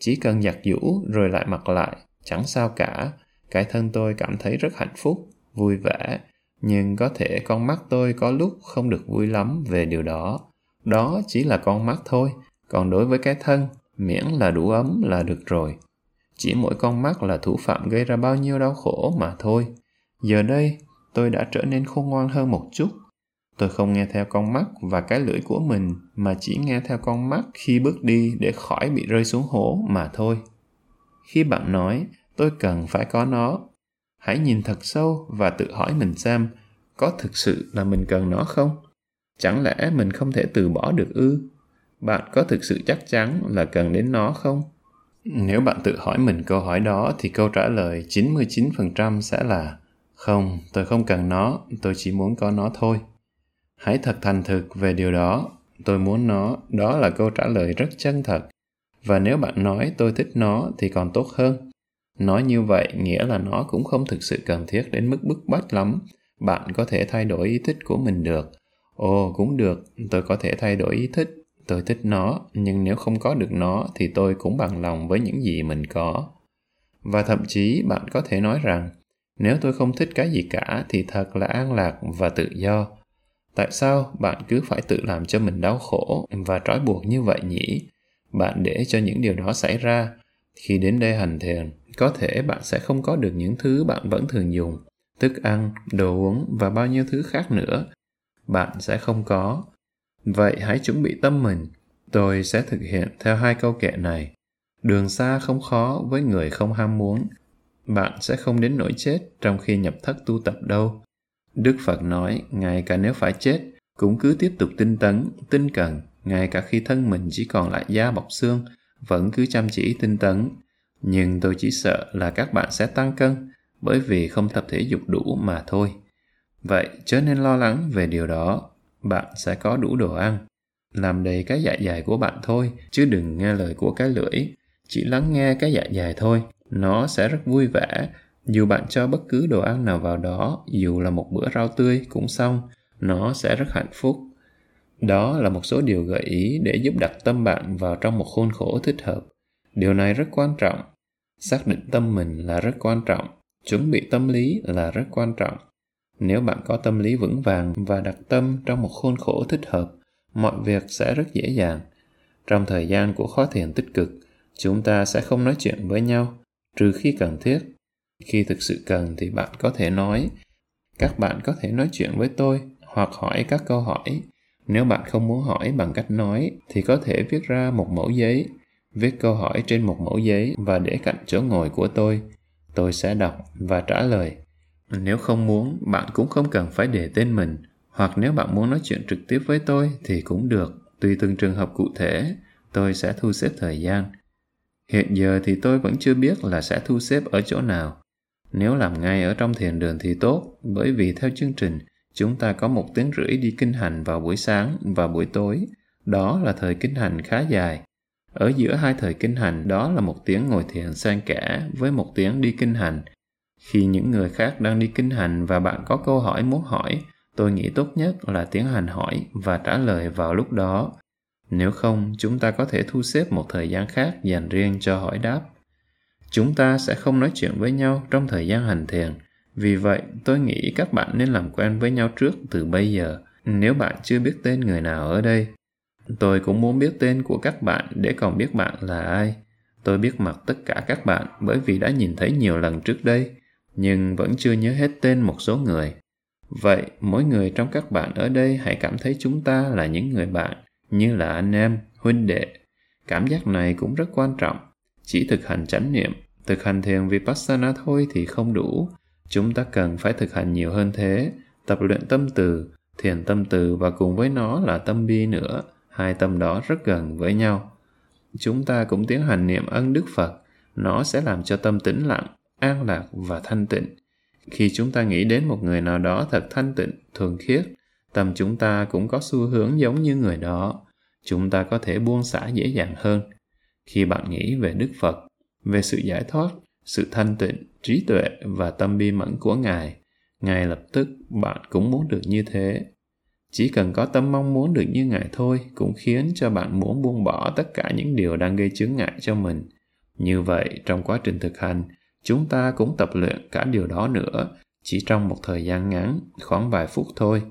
Chỉ cần giặt giũ rồi lại mặc lại, chẳng sao cả. Cái thân tôi cảm thấy rất hạnh phúc, vui vẻ. Nhưng có thể con mắt tôi có lúc không được vui lắm về điều đó. Đó chỉ là con mắt thôi, còn đối với cái thân, miễn là đủ ấm là được rồi. Chỉ mỗi con mắt là thủ phạm gây ra bao nhiêu đau khổ mà thôi. Giờ đây, tôi đã trở nên khôn ngoan hơn một chút. Tôi không nghe theo con mắt và cái lưỡi của mình mà chỉ nghe theo con mắt khi bước đi để khỏi bị rơi xuống hố mà thôi. Khi bạn nói, tôi cần phải có nó, hãy nhìn thật sâu và tự hỏi mình xem có thực sự là mình cần nó không? Chẳng lẽ mình không thể từ bỏ được ư? Bạn có thực sự chắc chắn là cần đến nó không? Nếu bạn tự hỏi mình câu hỏi đó thì câu trả lời 99% sẽ là Không, tôi không cần nó, tôi chỉ muốn có nó thôi. Hãy thật thành thực về điều đó. Tôi muốn nó, đó là câu trả lời rất chân thật. Và nếu bạn nói tôi thích nó thì còn tốt hơn. Nói như vậy nghĩa là nó cũng không thực sự cần thiết đến mức bức bách lắm. Bạn có thể thay đổi ý thích của mình được. Ồ, cũng được, tôi có thể thay đổi ý thích. Tôi thích nó, nhưng nếu không có được nó thì tôi cũng bằng lòng với những gì mình có. Và thậm chí bạn có thể nói rằng, nếu tôi không thích cái gì cả thì thật là an lạc và tự do. Tại sao bạn cứ phải tự làm cho mình đau khổ và trói buộc như vậy nhỉ? Bạn để cho những điều đó xảy ra. Khi đến đây hành thiền, có thể bạn sẽ không có được những thứ bạn vẫn thường dùng, thức ăn, đồ uống và bao nhiêu thứ khác nữa. Bạn sẽ không có. Vậy hãy chuẩn bị tâm mình. Tôi sẽ thực hiện theo hai câu kệ này. Đường xa không khó với người không ham muốn. Bạn sẽ không đến nỗi chết trong khi nhập thất tu tập đâu. Đức Phật nói, ngay cả nếu phải chết, cũng cứ tiếp tục tinh tấn, tinh cần, ngay cả khi thân mình chỉ còn lại da bọc xương, vẫn cứ chăm chỉ tinh tấn. Nhưng tôi chỉ sợ là các bạn sẽ tăng cân, bởi vì không tập thể dục đủ mà thôi. Vậy chớ nên lo lắng về điều đó, bạn sẽ có đủ đồ ăn. Làm đầy cái dạ dày của bạn thôi, chứ đừng nghe lời của cái lưỡi. Chỉ lắng nghe cái dạ dày thôi, nó sẽ rất vui vẻ. Dù bạn cho bất cứ đồ ăn nào vào đó, dù là một bữa rau tươi cũng xong, nó sẽ rất hạnh phúc. Đó là một số điều gợi ý để giúp đặt tâm bạn vào trong một khuôn khổ thích hợp. Điều này rất quan trọng. Xác định tâm mình là rất quan trọng. Chuẩn bị tâm lý là rất quan trọng. Nếu bạn có tâm lý vững vàng và đặt tâm trong một khuôn khổ thích hợp, mọi việc sẽ rất dễ dàng. Trong thời gian của khó thiền tích cực, chúng ta sẽ không nói chuyện với nhau, trừ khi cần thiết. Khi thực sự cần thì bạn có thể nói. Các bạn có thể nói chuyện với tôi hoặc hỏi các câu hỏi. Nếu bạn không muốn hỏi bằng cách nói thì có thể viết ra một mẫu giấy, viết câu hỏi trên một mẫu giấy và để cạnh chỗ ngồi của tôi. Tôi sẽ đọc và trả lời nếu không muốn, bạn cũng không cần phải để tên mình, hoặc nếu bạn muốn nói chuyện trực tiếp với tôi thì cũng được, tùy từng trường hợp cụ thể, tôi sẽ thu xếp thời gian. Hiện giờ thì tôi vẫn chưa biết là sẽ thu xếp ở chỗ nào. Nếu làm ngay ở trong thiền đường thì tốt, bởi vì theo chương trình, chúng ta có một tiếng rưỡi đi kinh hành vào buổi sáng và buổi tối. Đó là thời kinh hành khá dài. Ở giữa hai thời kinh hành đó là một tiếng ngồi thiền xen kẽ với một tiếng đi kinh hành khi những người khác đang đi kinh hành và bạn có câu hỏi muốn hỏi, tôi nghĩ tốt nhất là tiến hành hỏi và trả lời vào lúc đó. Nếu không, chúng ta có thể thu xếp một thời gian khác dành riêng cho hỏi đáp. Chúng ta sẽ không nói chuyện với nhau trong thời gian hành thiền. Vì vậy, tôi nghĩ các bạn nên làm quen với nhau trước từ bây giờ, nếu bạn chưa biết tên người nào ở đây. Tôi cũng muốn biết tên của các bạn để còn biết bạn là ai. Tôi biết mặt tất cả các bạn bởi vì đã nhìn thấy nhiều lần trước đây nhưng vẫn chưa nhớ hết tên một số người. Vậy, mỗi người trong các bạn ở đây hãy cảm thấy chúng ta là những người bạn, như là anh em, huynh đệ. Cảm giác này cũng rất quan trọng. Chỉ thực hành chánh niệm, thực hành thiền vipassana thôi thì không đủ. Chúng ta cần phải thực hành nhiều hơn thế, tập luyện tâm từ, thiền tâm từ và cùng với nó là tâm bi nữa. Hai tâm đó rất gần với nhau. Chúng ta cũng tiến hành niệm ân Đức Phật. Nó sẽ làm cho tâm tĩnh lặng, an lạc và thanh tịnh. Khi chúng ta nghĩ đến một người nào đó thật thanh tịnh, thuần khiết, tâm chúng ta cũng có xu hướng giống như người đó. Chúng ta có thể buông xả dễ dàng hơn. Khi bạn nghĩ về Đức Phật, về sự giải thoát, sự thanh tịnh, trí tuệ và tâm bi mẫn của Ngài, ngay lập tức bạn cũng muốn được như thế. Chỉ cần có tâm mong muốn được như Ngài thôi cũng khiến cho bạn muốn buông bỏ tất cả những điều đang gây chướng ngại cho mình. Như vậy, trong quá trình thực hành, chúng ta cũng tập luyện cả điều đó nữa, chỉ trong một thời gian ngắn, khoảng vài phút thôi.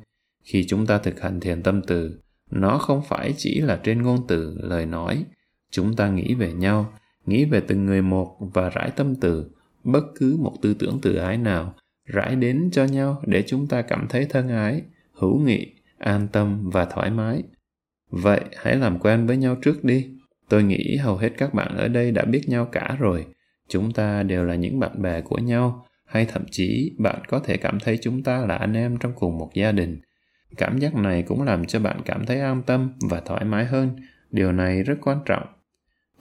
Khi chúng ta thực hành thiền tâm từ, nó không phải chỉ là trên ngôn từ, lời nói. Chúng ta nghĩ về nhau, nghĩ về từng người một và rải tâm từ, bất cứ một tư tưởng từ ái nào, rải đến cho nhau để chúng ta cảm thấy thân ái, hữu nghị, an tâm và thoải mái. Vậy hãy làm quen với nhau trước đi. Tôi nghĩ hầu hết các bạn ở đây đã biết nhau cả rồi chúng ta đều là những bạn bè của nhau hay thậm chí bạn có thể cảm thấy chúng ta là anh em trong cùng một gia đình cảm giác này cũng làm cho bạn cảm thấy an tâm và thoải mái hơn điều này rất quan trọng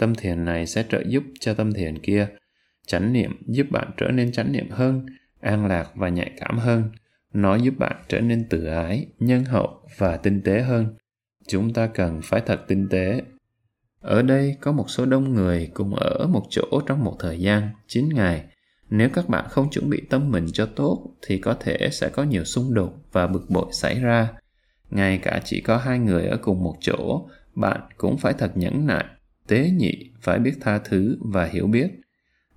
tâm thiền này sẽ trợ giúp cho tâm thiền kia. Chánh niệm giúp bạn trở nên chánh niệm hơn, an lạc và nhạy cảm hơn. Nó giúp bạn trở nên tự ái, nhân hậu và tinh tế hơn. Chúng ta cần phải thật tinh tế. Ở đây có một số đông người cùng ở một chỗ trong một thời gian, 9 ngày. Nếu các bạn không chuẩn bị tâm mình cho tốt thì có thể sẽ có nhiều xung đột và bực bội xảy ra. Ngay cả chỉ có hai người ở cùng một chỗ, bạn cũng phải thật nhẫn nại, tế nhị, phải biết tha thứ và hiểu biết.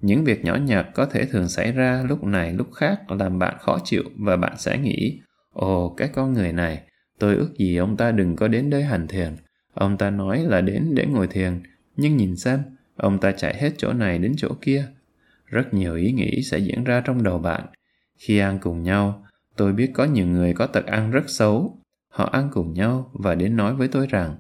Những việc nhỏ nhặt có thể thường xảy ra lúc này lúc khác làm bạn khó chịu và bạn sẽ nghĩ, ồ cái con người này, tôi ước gì ông ta đừng có đến đây hành thiền. Ông ta nói là đến để ngồi thiền, nhưng nhìn xem, ông ta chạy hết chỗ này đến chỗ kia. Rất nhiều ý nghĩ sẽ diễn ra trong đầu bạn. Khi ăn cùng nhau, tôi biết có nhiều người có tật ăn rất xấu. Họ ăn cùng nhau và đến nói với tôi rằng,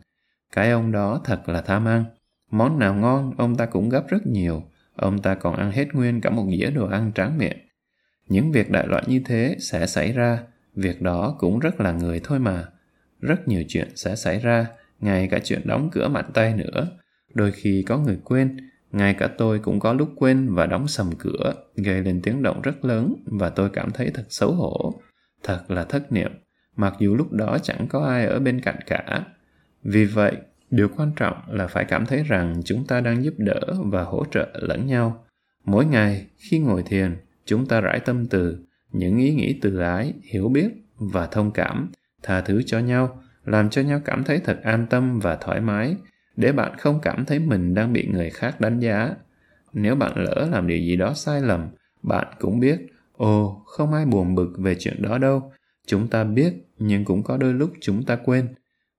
cái ông đó thật là tham ăn. Món nào ngon, ông ta cũng gấp rất nhiều. Ông ta còn ăn hết nguyên cả một dĩa đồ ăn tráng miệng. Những việc đại loại như thế sẽ xảy ra. Việc đó cũng rất là người thôi mà. Rất nhiều chuyện sẽ xảy ra, ngay cả chuyện đóng cửa mạnh tay nữa. Đôi khi có người quên, ngay cả tôi cũng có lúc quên và đóng sầm cửa, gây lên tiếng động rất lớn và tôi cảm thấy thật xấu hổ. Thật là thất niệm, mặc dù lúc đó chẳng có ai ở bên cạnh cả. Vì vậy, điều quan trọng là phải cảm thấy rằng chúng ta đang giúp đỡ và hỗ trợ lẫn nhau. Mỗi ngày, khi ngồi thiền, chúng ta rải tâm từ, những ý nghĩ từ ái, hiểu biết và thông cảm, tha thứ cho nhau, làm cho nhau cảm thấy thật an tâm và thoải mái, để bạn không cảm thấy mình đang bị người khác đánh giá. Nếu bạn lỡ làm điều gì đó sai lầm, bạn cũng biết, ồ, không ai buồn bực về chuyện đó đâu. Chúng ta biết, nhưng cũng có đôi lúc chúng ta quên.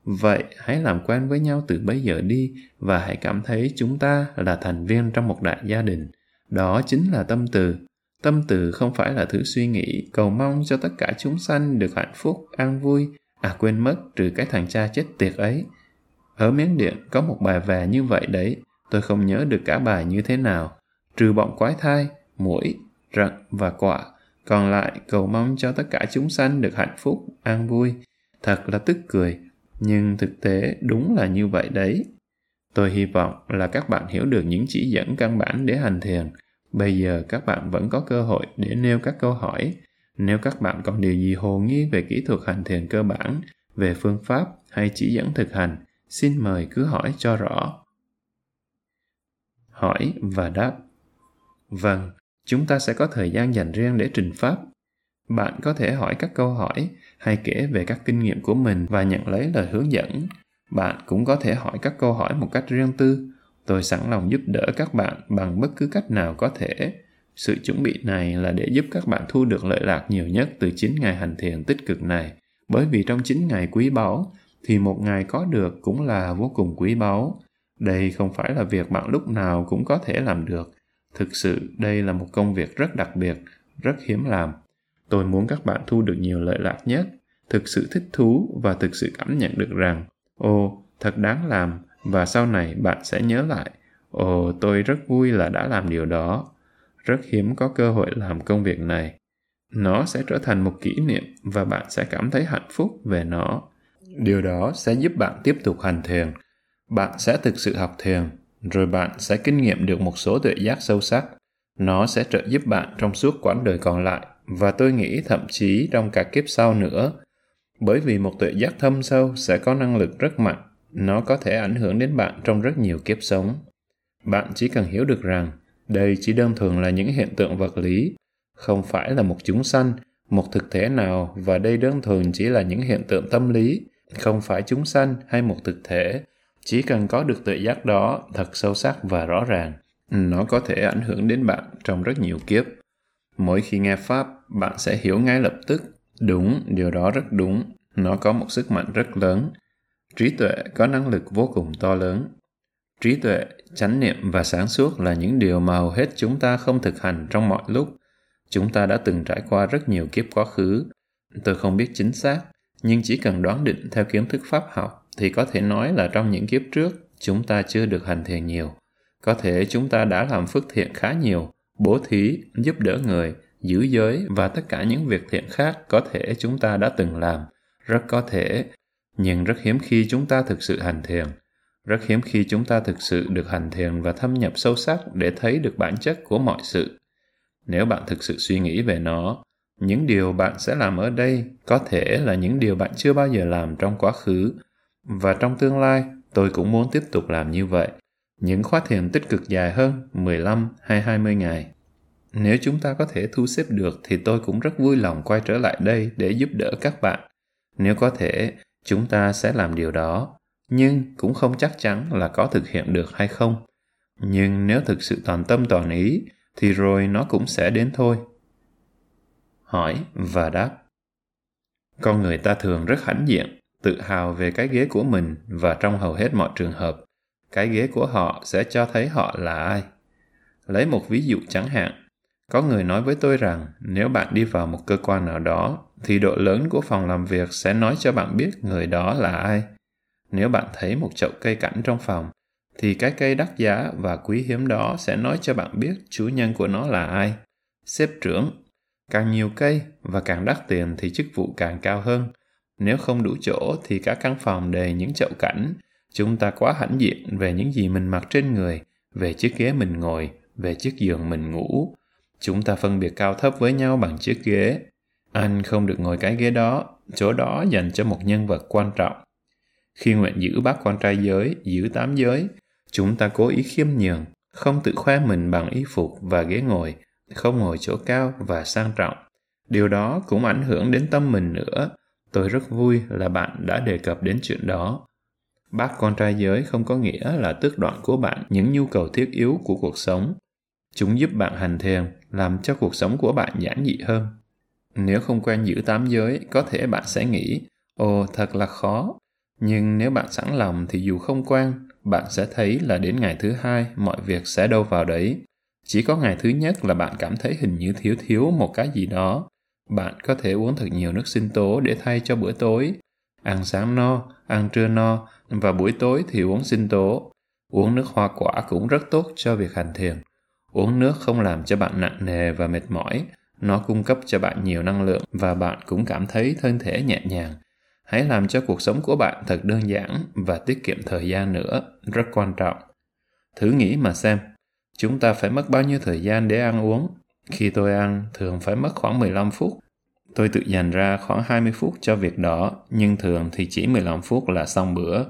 Vậy hãy làm quen với nhau từ bây giờ đi và hãy cảm thấy chúng ta là thành viên trong một đại gia đình. Đó chính là tâm từ. Tâm từ không phải là thứ suy nghĩ cầu mong cho tất cả chúng sanh được hạnh phúc, an vui, à quên mất trừ cái thằng cha chết tiệt ấy. Ở Miến Điện có một bài về như vậy đấy, tôi không nhớ được cả bài như thế nào. Trừ bọn quái thai, mũi, rận và quạ, còn lại cầu mong cho tất cả chúng sanh được hạnh phúc, an vui. Thật là tức cười, nhưng thực tế đúng là như vậy đấy. Tôi hy vọng là các bạn hiểu được những chỉ dẫn căn bản để hành thiền. Bây giờ các bạn vẫn có cơ hội để nêu các câu hỏi. Nếu các bạn còn điều gì hồ nghi về kỹ thuật hành thiền cơ bản, về phương pháp hay chỉ dẫn thực hành, xin mời cứ hỏi cho rõ. Hỏi và đáp Vâng, chúng ta sẽ có thời gian dành riêng để trình pháp. Bạn có thể hỏi các câu hỏi hay kể về các kinh nghiệm của mình và nhận lấy lời hướng dẫn. Bạn cũng có thể hỏi các câu hỏi một cách riêng tư. Tôi sẵn lòng giúp đỡ các bạn bằng bất cứ cách nào có thể. Sự chuẩn bị này là để giúp các bạn thu được lợi lạc nhiều nhất từ 9 ngày hành thiền tích cực này. Bởi vì trong 9 ngày quý báu, thì một ngày có được cũng là vô cùng quý báu. Đây không phải là việc bạn lúc nào cũng có thể làm được. Thực sự đây là một công việc rất đặc biệt, rất hiếm làm. Tôi muốn các bạn thu được nhiều lợi lạc nhất, thực sự thích thú và thực sự cảm nhận được rằng, ồ, thật đáng làm và sau này bạn sẽ nhớ lại, ồ, tôi rất vui là đã làm điều đó. Rất hiếm có cơ hội làm công việc này. Nó sẽ trở thành một kỷ niệm và bạn sẽ cảm thấy hạnh phúc về nó. Điều đó sẽ giúp bạn tiếp tục hành thiền. Bạn sẽ thực sự học thiền, rồi bạn sẽ kinh nghiệm được một số tuệ giác sâu sắc. Nó sẽ trợ giúp bạn trong suốt quãng đời còn lại và tôi nghĩ thậm chí trong cả kiếp sau nữa. Bởi vì một tuệ giác thâm sâu sẽ có năng lực rất mạnh, nó có thể ảnh hưởng đến bạn trong rất nhiều kiếp sống. Bạn chỉ cần hiểu được rằng đây chỉ đơn thuần là những hiện tượng vật lý, không phải là một chúng sanh, một thực thể nào, và đây đơn thuần chỉ là những hiện tượng tâm lý, không phải chúng sanh hay một thực thể. Chỉ cần có được tự giác đó, thật sâu sắc và rõ ràng, nó có thể ảnh hưởng đến bạn trong rất nhiều kiếp. Mỗi khi nghe pháp, bạn sẽ hiểu ngay lập tức, đúng, điều đó rất đúng, nó có một sức mạnh rất lớn. Trí tuệ có năng lực vô cùng to lớn trí tuệ, chánh niệm và sáng suốt là những điều mà hầu hết chúng ta không thực hành trong mọi lúc. Chúng ta đã từng trải qua rất nhiều kiếp quá khứ. Tôi không biết chính xác, nhưng chỉ cần đoán định theo kiến thức pháp học thì có thể nói là trong những kiếp trước, chúng ta chưa được hành thiền nhiều. Có thể chúng ta đã làm phước thiện khá nhiều, bố thí, giúp đỡ người, giữ giới và tất cả những việc thiện khác có thể chúng ta đã từng làm. Rất có thể, nhưng rất hiếm khi chúng ta thực sự hành thiền. Rất hiếm khi chúng ta thực sự được hành thiền và thâm nhập sâu sắc để thấy được bản chất của mọi sự. Nếu bạn thực sự suy nghĩ về nó, những điều bạn sẽ làm ở đây có thể là những điều bạn chưa bao giờ làm trong quá khứ và trong tương lai tôi cũng muốn tiếp tục làm như vậy. Những khóa thiền tích cực dài hơn 15 hay 20 ngày. Nếu chúng ta có thể thu xếp được thì tôi cũng rất vui lòng quay trở lại đây để giúp đỡ các bạn. Nếu có thể, chúng ta sẽ làm điều đó, nhưng cũng không chắc chắn là có thực hiện được hay không. Nhưng nếu thực sự toàn tâm toàn ý, thì rồi nó cũng sẽ đến thôi. Hỏi và đáp Con người ta thường rất hãnh diện, tự hào về cái ghế của mình và trong hầu hết mọi trường hợp, cái ghế của họ sẽ cho thấy họ là ai. Lấy một ví dụ chẳng hạn, có người nói với tôi rằng nếu bạn đi vào một cơ quan nào đó thì độ lớn của phòng làm việc sẽ nói cho bạn biết người đó là ai. Nếu bạn thấy một chậu cây cảnh trong phòng thì cái cây đắt giá và quý hiếm đó sẽ nói cho bạn biết chủ nhân của nó là ai. Xếp trưởng, càng nhiều cây và càng đắt tiền thì chức vụ càng cao hơn. Nếu không đủ chỗ thì cả căn phòng đầy những chậu cảnh. Chúng ta quá hãnh diện về những gì mình mặc trên người, về chiếc ghế mình ngồi, về chiếc giường mình ngủ. Chúng ta phân biệt cao thấp với nhau bằng chiếc ghế. Anh không được ngồi cái ghế đó, chỗ đó dành cho một nhân vật quan trọng. Khi nguyện giữ bác quan trai giới, giữ tám giới, chúng ta cố ý khiêm nhường, không tự khoe mình bằng y phục và ghế ngồi, không ngồi chỗ cao và sang trọng. Điều đó cũng ảnh hưởng đến tâm mình nữa. Tôi rất vui là bạn đã đề cập đến chuyện đó. Bác con trai giới không có nghĩa là tước đoạn của bạn những nhu cầu thiết yếu của cuộc sống. Chúng giúp bạn hành thiền, làm cho cuộc sống của bạn giản dị hơn. Nếu không quen giữ tám giới, có thể bạn sẽ nghĩ, ồ thật là khó. Nhưng nếu bạn sẵn lòng thì dù không quen, bạn sẽ thấy là đến ngày thứ hai mọi việc sẽ đâu vào đấy. Chỉ có ngày thứ nhất là bạn cảm thấy hình như thiếu thiếu một cái gì đó. Bạn có thể uống thật nhiều nước sinh tố để thay cho bữa tối. Ăn sáng no, ăn trưa no, và buổi tối thì uống sinh tố. Uống nước hoa quả cũng rất tốt cho việc hành thiền. Uống nước không làm cho bạn nặng nề và mệt mỏi, nó cung cấp cho bạn nhiều năng lượng và bạn cũng cảm thấy thân thể nhẹ nhàng. Hãy làm cho cuộc sống của bạn thật đơn giản và tiết kiệm thời gian nữa, rất quan trọng. Thử nghĩ mà xem, chúng ta phải mất bao nhiêu thời gian để ăn uống? Khi tôi ăn, thường phải mất khoảng 15 phút. Tôi tự dành ra khoảng 20 phút cho việc đó, nhưng thường thì chỉ 15 phút là xong bữa.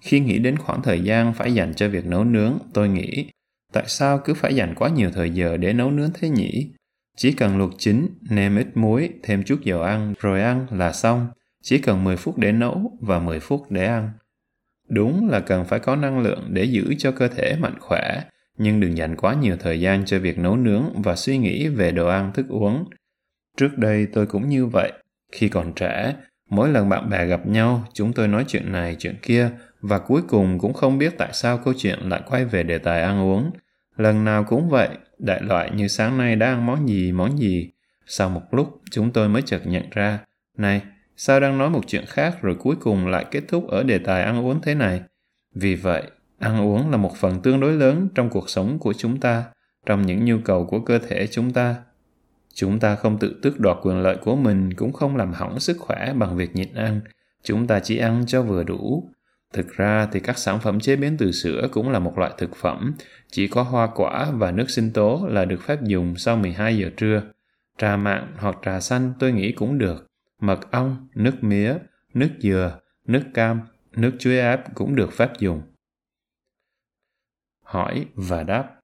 Khi nghĩ đến khoảng thời gian phải dành cho việc nấu nướng, tôi nghĩ Tại sao cứ phải dành quá nhiều thời giờ để nấu nướng thế nhỉ? Chỉ cần luộc chín, nêm ít muối, thêm chút dầu ăn, rồi ăn là xong. Chỉ cần 10 phút để nấu và 10 phút để ăn. Đúng là cần phải có năng lượng để giữ cho cơ thể mạnh khỏe, nhưng đừng dành quá nhiều thời gian cho việc nấu nướng và suy nghĩ về đồ ăn thức uống. Trước đây tôi cũng như vậy. Khi còn trẻ, mỗi lần bạn bè gặp nhau, chúng tôi nói chuyện này chuyện kia và cuối cùng cũng không biết tại sao câu chuyện lại quay về đề tài ăn uống. Lần nào cũng vậy, đại loại như sáng nay đã ăn món gì, món gì. Sau một lúc, chúng tôi mới chợt nhận ra, này, sao đang nói một chuyện khác rồi cuối cùng lại kết thúc ở đề tài ăn uống thế này? Vì vậy, ăn uống là một phần tương đối lớn trong cuộc sống của chúng ta, trong những nhu cầu của cơ thể chúng ta. Chúng ta không tự tước đoạt quyền lợi của mình cũng không làm hỏng sức khỏe bằng việc nhịn ăn. Chúng ta chỉ ăn cho vừa đủ. Thực ra thì các sản phẩm chế biến từ sữa cũng là một loại thực phẩm, chỉ có hoa quả và nước sinh tố là được phép dùng sau 12 giờ trưa. Trà mặn hoặc trà xanh tôi nghĩ cũng được. Mật ong, nước mía, nước dừa, nước cam, nước chuối áp cũng được phép dùng. Hỏi và đáp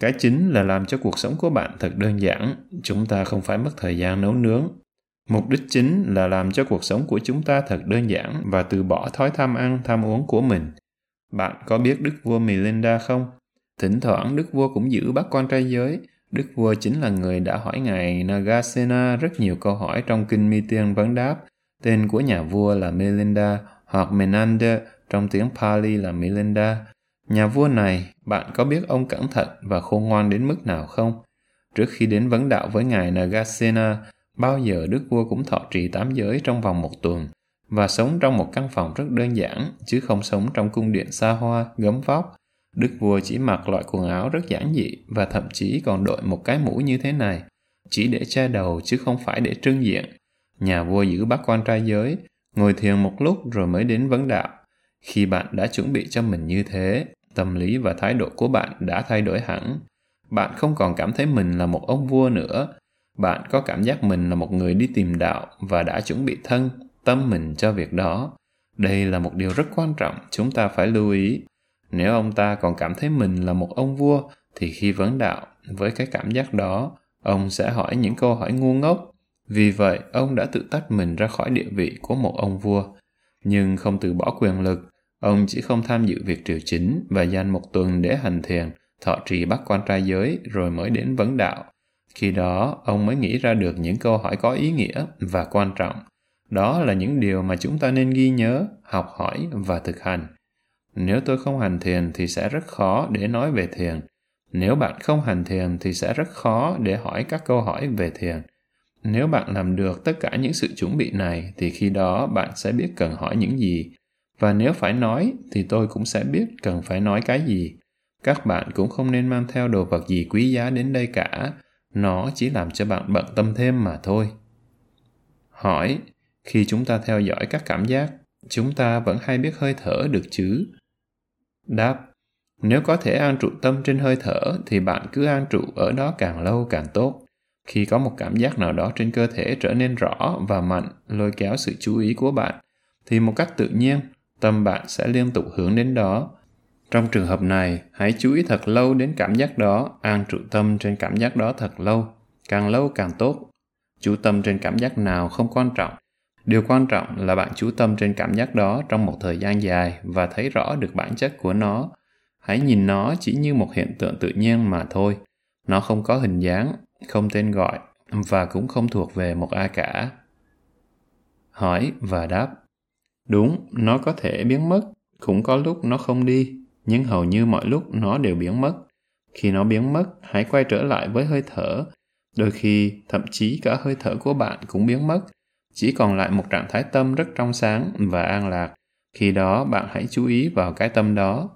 Cái chính là làm cho cuộc sống của bạn thật đơn giản. Chúng ta không phải mất thời gian nấu nướng, Mục đích chính là làm cho cuộc sống của chúng ta thật đơn giản và từ bỏ thói tham ăn, tham uống của mình. Bạn có biết đức vua Melinda không? Thỉnh thoảng đức vua cũng giữ bắt quan trai giới. Đức vua chính là người đã hỏi ngài Nagasena rất nhiều câu hỏi trong kinh Mi Tiên vấn đáp. Tên của nhà vua là Melinda hoặc Menander trong tiếng Pali là Melinda. Nhà vua này, bạn có biết ông cẩn thận và khôn ngoan đến mức nào không? Trước khi đến vấn đạo với ngài Nagasena, Bao giờ đức vua cũng thọ trì tám giới trong vòng một tuần và sống trong một căn phòng rất đơn giản chứ không sống trong cung điện xa hoa, gấm vóc. Đức vua chỉ mặc loại quần áo rất giản dị và thậm chí còn đội một cái mũ như thế này, chỉ để che đầu chứ không phải để trưng diện. Nhà vua giữ bác quan trai giới, ngồi thiền một lúc rồi mới đến vấn đạo. Khi bạn đã chuẩn bị cho mình như thế, tâm lý và thái độ của bạn đã thay đổi hẳn. Bạn không còn cảm thấy mình là một ông vua nữa. Bạn có cảm giác mình là một người đi tìm đạo và đã chuẩn bị thân, tâm mình cho việc đó. Đây là một điều rất quan trọng chúng ta phải lưu ý. Nếu ông ta còn cảm thấy mình là một ông vua, thì khi vấn đạo, với cái cảm giác đó, ông sẽ hỏi những câu hỏi ngu ngốc. Vì vậy, ông đã tự tách mình ra khỏi địa vị của một ông vua. Nhưng không từ bỏ quyền lực, ông chỉ không tham dự việc triều chính và dành một tuần để hành thiền, thọ trì bắt quan trai giới rồi mới đến vấn đạo. Khi đó, ông mới nghĩ ra được những câu hỏi có ý nghĩa và quan trọng. Đó là những điều mà chúng ta nên ghi nhớ, học hỏi và thực hành. Nếu tôi không hành thiền thì sẽ rất khó để nói về thiền. Nếu bạn không hành thiền thì sẽ rất khó để hỏi các câu hỏi về thiền. Nếu bạn làm được tất cả những sự chuẩn bị này thì khi đó bạn sẽ biết cần hỏi những gì. Và nếu phải nói thì tôi cũng sẽ biết cần phải nói cái gì. Các bạn cũng không nên mang theo đồ vật gì quý giá đến đây cả. Nó chỉ làm cho bạn bận tâm thêm mà thôi. Hỏi, khi chúng ta theo dõi các cảm giác, chúng ta vẫn hay biết hơi thở được chứ? Đáp, nếu có thể an trụ tâm trên hơi thở thì bạn cứ an trụ ở đó càng lâu càng tốt. Khi có một cảm giác nào đó trên cơ thể trở nên rõ và mạnh lôi kéo sự chú ý của bạn, thì một cách tự nhiên, tâm bạn sẽ liên tục hướng đến đó. Trong trường hợp này, hãy chú ý thật lâu đến cảm giác đó, an trụ tâm trên cảm giác đó thật lâu, càng lâu càng tốt. Chú tâm trên cảm giác nào không quan trọng. Điều quan trọng là bạn chú tâm trên cảm giác đó trong một thời gian dài và thấy rõ được bản chất của nó. Hãy nhìn nó chỉ như một hiện tượng tự nhiên mà thôi. Nó không có hình dáng, không tên gọi và cũng không thuộc về một ai cả. Hỏi và đáp. Đúng, nó có thể biến mất, cũng có lúc nó không đi, nhưng hầu như mọi lúc nó đều biến mất. Khi nó biến mất, hãy quay trở lại với hơi thở. Đôi khi, thậm chí cả hơi thở của bạn cũng biến mất, chỉ còn lại một trạng thái tâm rất trong sáng và an lạc. Khi đó, bạn hãy chú ý vào cái tâm đó.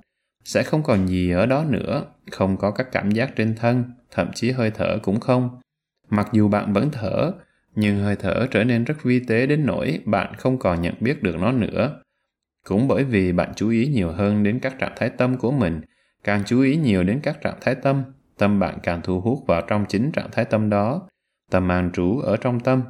Sẽ không còn gì ở đó nữa, không có các cảm giác trên thân, thậm chí hơi thở cũng không. Mặc dù bạn vẫn thở, nhưng hơi thở trở nên rất vi tế đến nỗi bạn không còn nhận biết được nó nữa. Cũng bởi vì bạn chú ý nhiều hơn đến các trạng thái tâm của mình, càng chú ý nhiều đến các trạng thái tâm, tâm bạn càng thu hút vào trong chính trạng thái tâm đó. Tâm an trú ở trong tâm.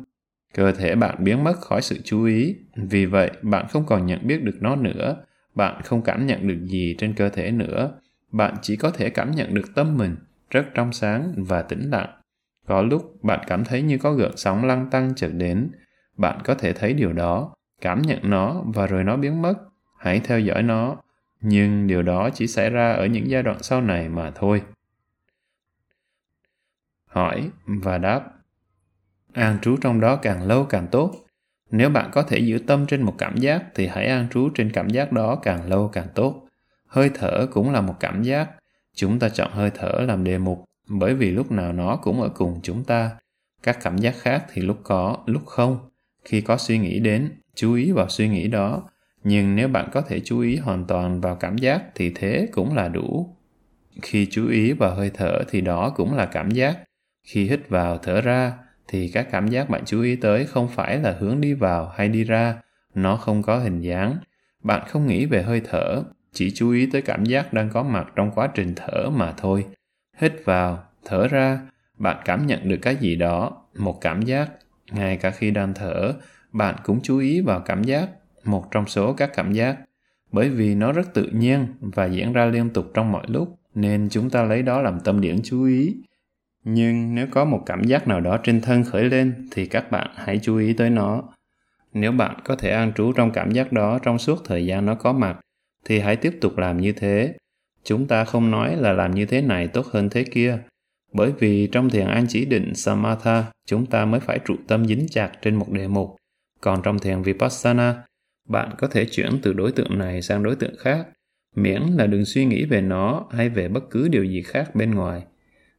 Cơ thể bạn biến mất khỏi sự chú ý, vì vậy bạn không còn nhận biết được nó nữa, bạn không cảm nhận được gì trên cơ thể nữa, bạn chỉ có thể cảm nhận được tâm mình rất trong sáng và tĩnh lặng. Có lúc bạn cảm thấy như có gợn sóng lăng tăng chợt đến. Bạn có thể thấy điều đó, cảm nhận nó và rồi nó biến mất. Hãy theo dõi nó. Nhưng điều đó chỉ xảy ra ở những giai đoạn sau này mà thôi. Hỏi và đáp. An trú trong đó càng lâu càng tốt. Nếu bạn có thể giữ tâm trên một cảm giác thì hãy an trú trên cảm giác đó càng lâu càng tốt. Hơi thở cũng là một cảm giác. Chúng ta chọn hơi thở làm đề mục bởi vì lúc nào nó cũng ở cùng chúng ta. Các cảm giác khác thì lúc có, lúc không. Khi có suy nghĩ đến, chú ý vào suy nghĩ đó. Nhưng nếu bạn có thể chú ý hoàn toàn vào cảm giác thì thế cũng là đủ. Khi chú ý vào hơi thở thì đó cũng là cảm giác. Khi hít vào thở ra thì các cảm giác bạn chú ý tới không phải là hướng đi vào hay đi ra, nó không có hình dáng. Bạn không nghĩ về hơi thở, chỉ chú ý tới cảm giác đang có mặt trong quá trình thở mà thôi. Hít vào, thở ra, bạn cảm nhận được cái gì đó, một cảm giác. Ngay cả khi đang thở, bạn cũng chú ý vào cảm giác, một trong số các cảm giác. Bởi vì nó rất tự nhiên và diễn ra liên tục trong mọi lúc, nên chúng ta lấy đó làm tâm điểm chú ý. Nhưng nếu có một cảm giác nào đó trên thân khởi lên thì các bạn hãy chú ý tới nó. Nếu bạn có thể an trú trong cảm giác đó trong suốt thời gian nó có mặt, thì hãy tiếp tục làm như thế Chúng ta không nói là làm như thế này tốt hơn thế kia, bởi vì trong thiền an chỉ định Samatha, chúng ta mới phải trụ tâm dính chặt trên một đề mục. Còn trong thiền Vipassana, bạn có thể chuyển từ đối tượng này sang đối tượng khác, miễn là đừng suy nghĩ về nó hay về bất cứ điều gì khác bên ngoài.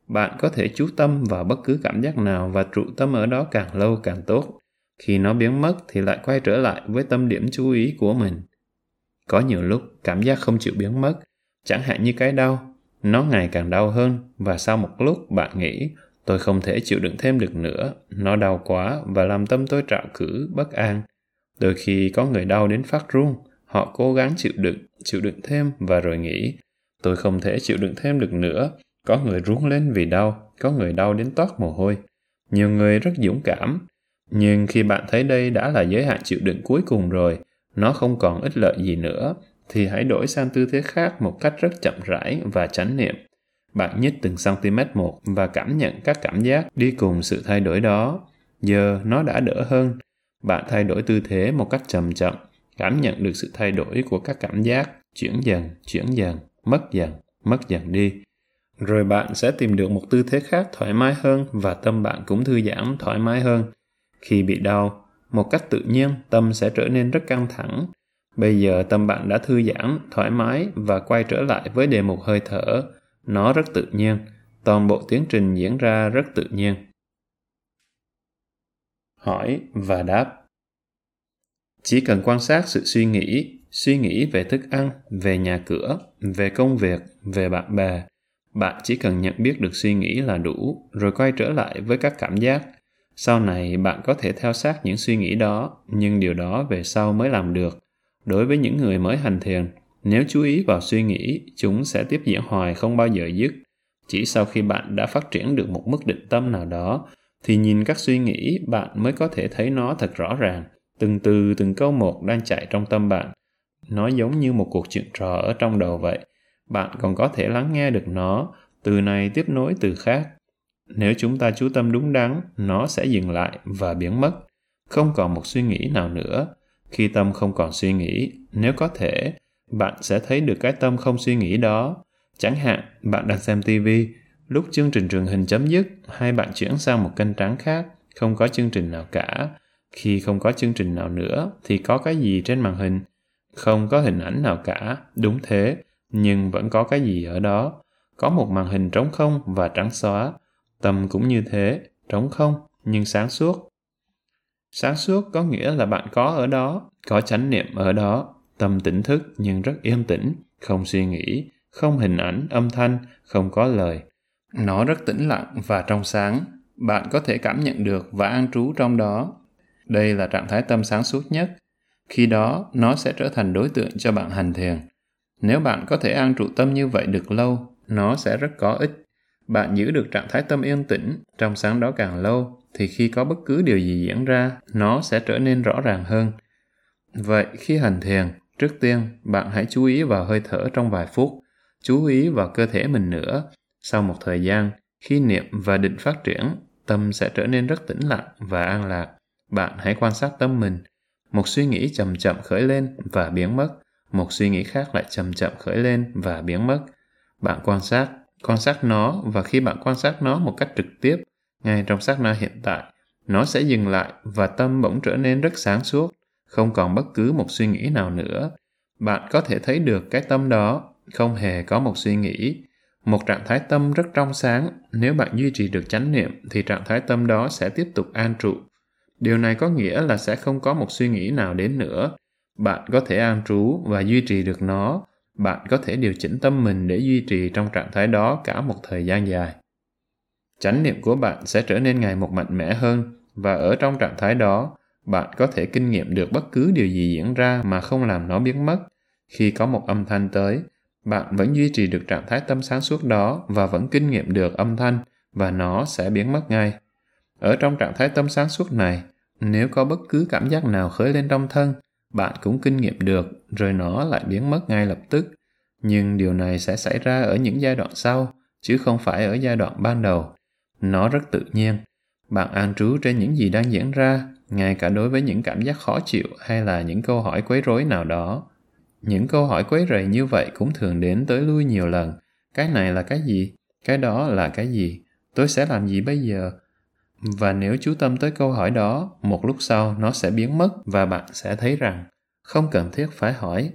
Bạn có thể chú tâm vào bất cứ cảm giác nào và trụ tâm ở đó càng lâu càng tốt. Khi nó biến mất thì lại quay trở lại với tâm điểm chú ý của mình. Có nhiều lúc cảm giác không chịu biến mất, Chẳng hạn như cái đau, nó ngày càng đau hơn và sau một lúc bạn nghĩ tôi không thể chịu đựng thêm được nữa, nó đau quá và làm tâm tôi trạo cử, bất an. Đôi khi có người đau đến phát run, họ cố gắng chịu đựng, chịu đựng thêm và rồi nghĩ, tôi không thể chịu đựng thêm được nữa. Có người rú lên vì đau, có người đau đến toát mồ hôi. Nhiều người rất dũng cảm. Nhưng khi bạn thấy đây đã là giới hạn chịu đựng cuối cùng rồi, nó không còn ích lợi gì nữa, thì hãy đổi sang tư thế khác một cách rất chậm rãi và chánh niệm. Bạn nhích từng cm một và cảm nhận các cảm giác đi cùng sự thay đổi đó. Giờ nó đã đỡ hơn. Bạn thay đổi tư thế một cách chậm chậm, cảm nhận được sự thay đổi của các cảm giác, chuyển dần, chuyển dần, mất dần, mất dần đi. Rồi bạn sẽ tìm được một tư thế khác thoải mái hơn và tâm bạn cũng thư giãn thoải mái hơn. Khi bị đau, một cách tự nhiên tâm sẽ trở nên rất căng thẳng. Bây giờ tâm bạn đã thư giãn, thoải mái và quay trở lại với đề mục hơi thở. Nó rất tự nhiên, toàn bộ tiến trình diễn ra rất tự nhiên. Hỏi và đáp Chỉ cần quan sát sự suy nghĩ, suy nghĩ về thức ăn, về nhà cửa, về công việc, về bạn bè, bạn chỉ cần nhận biết được suy nghĩ là đủ, rồi quay trở lại với các cảm giác. Sau này bạn có thể theo sát những suy nghĩ đó, nhưng điều đó về sau mới làm được. Đối với những người mới hành thiền, nếu chú ý vào suy nghĩ, chúng sẽ tiếp diễn hoài không bao giờ dứt. Chỉ sau khi bạn đã phát triển được một mức định tâm nào đó, thì nhìn các suy nghĩ bạn mới có thể thấy nó thật rõ ràng. Từng từ từng câu một đang chạy trong tâm bạn. Nó giống như một cuộc chuyện trò ở trong đầu vậy bạn còn có thể lắng nghe được nó, từ này tiếp nối từ khác. Nếu chúng ta chú tâm đúng đắn, nó sẽ dừng lại và biến mất. Không còn một suy nghĩ nào nữa. Khi tâm không còn suy nghĩ, nếu có thể, bạn sẽ thấy được cái tâm không suy nghĩ đó. Chẳng hạn, bạn đang xem TV, lúc chương trình truyền hình chấm dứt, hai bạn chuyển sang một kênh trắng khác, không có chương trình nào cả. Khi không có chương trình nào nữa, thì có cái gì trên màn hình? Không có hình ảnh nào cả, đúng thế nhưng vẫn có cái gì ở đó. Có một màn hình trống không và trắng xóa. Tâm cũng như thế, trống không nhưng sáng suốt. Sáng suốt có nghĩa là bạn có ở đó, có chánh niệm ở đó, tâm tỉnh thức nhưng rất yên tĩnh, không suy nghĩ, không hình ảnh, âm thanh, không có lời. Nó rất tĩnh lặng và trong sáng, bạn có thể cảm nhận được và an trú trong đó. Đây là trạng thái tâm sáng suốt nhất. Khi đó, nó sẽ trở thành đối tượng cho bạn hành thiền. Nếu bạn có thể an trụ tâm như vậy được lâu, nó sẽ rất có ích. Bạn giữ được trạng thái tâm yên tĩnh, trong sáng đó càng lâu, thì khi có bất cứ điều gì diễn ra, nó sẽ trở nên rõ ràng hơn. Vậy khi hành thiền, trước tiên bạn hãy chú ý vào hơi thở trong vài phút, chú ý vào cơ thể mình nữa. Sau một thời gian, khi niệm và định phát triển, tâm sẽ trở nên rất tĩnh lặng và an lạc. Bạn hãy quan sát tâm mình. Một suy nghĩ chậm chậm khởi lên và biến mất một suy nghĩ khác lại chậm chậm khởi lên và biến mất. Bạn quan sát, quan sát nó và khi bạn quan sát nó một cách trực tiếp, ngay trong sát na hiện tại, nó sẽ dừng lại và tâm bỗng trở nên rất sáng suốt, không còn bất cứ một suy nghĩ nào nữa. Bạn có thể thấy được cái tâm đó, không hề có một suy nghĩ. Một trạng thái tâm rất trong sáng, nếu bạn duy trì được chánh niệm thì trạng thái tâm đó sẽ tiếp tục an trụ. Điều này có nghĩa là sẽ không có một suy nghĩ nào đến nữa, bạn có thể an trú và duy trì được nó. Bạn có thể điều chỉnh tâm mình để duy trì trong trạng thái đó cả một thời gian dài. Chánh niệm của bạn sẽ trở nên ngày một mạnh mẽ hơn và ở trong trạng thái đó, bạn có thể kinh nghiệm được bất cứ điều gì diễn ra mà không làm nó biến mất. Khi có một âm thanh tới, bạn vẫn duy trì được trạng thái tâm sáng suốt đó và vẫn kinh nghiệm được âm thanh và nó sẽ biến mất ngay. Ở trong trạng thái tâm sáng suốt này, nếu có bất cứ cảm giác nào khởi lên trong thân bạn cũng kinh nghiệm được, rồi nó lại biến mất ngay lập tức. Nhưng điều này sẽ xảy ra ở những giai đoạn sau, chứ không phải ở giai đoạn ban đầu. Nó rất tự nhiên. Bạn an trú trên những gì đang diễn ra, ngay cả đối với những cảm giác khó chịu hay là những câu hỏi quấy rối nào đó. Những câu hỏi quấy rầy như vậy cũng thường đến tới lui nhiều lần. Cái này là cái gì? Cái đó là cái gì? Tôi sẽ làm gì bây giờ? Và nếu chú tâm tới câu hỏi đó, một lúc sau nó sẽ biến mất và bạn sẽ thấy rằng không cần thiết phải hỏi.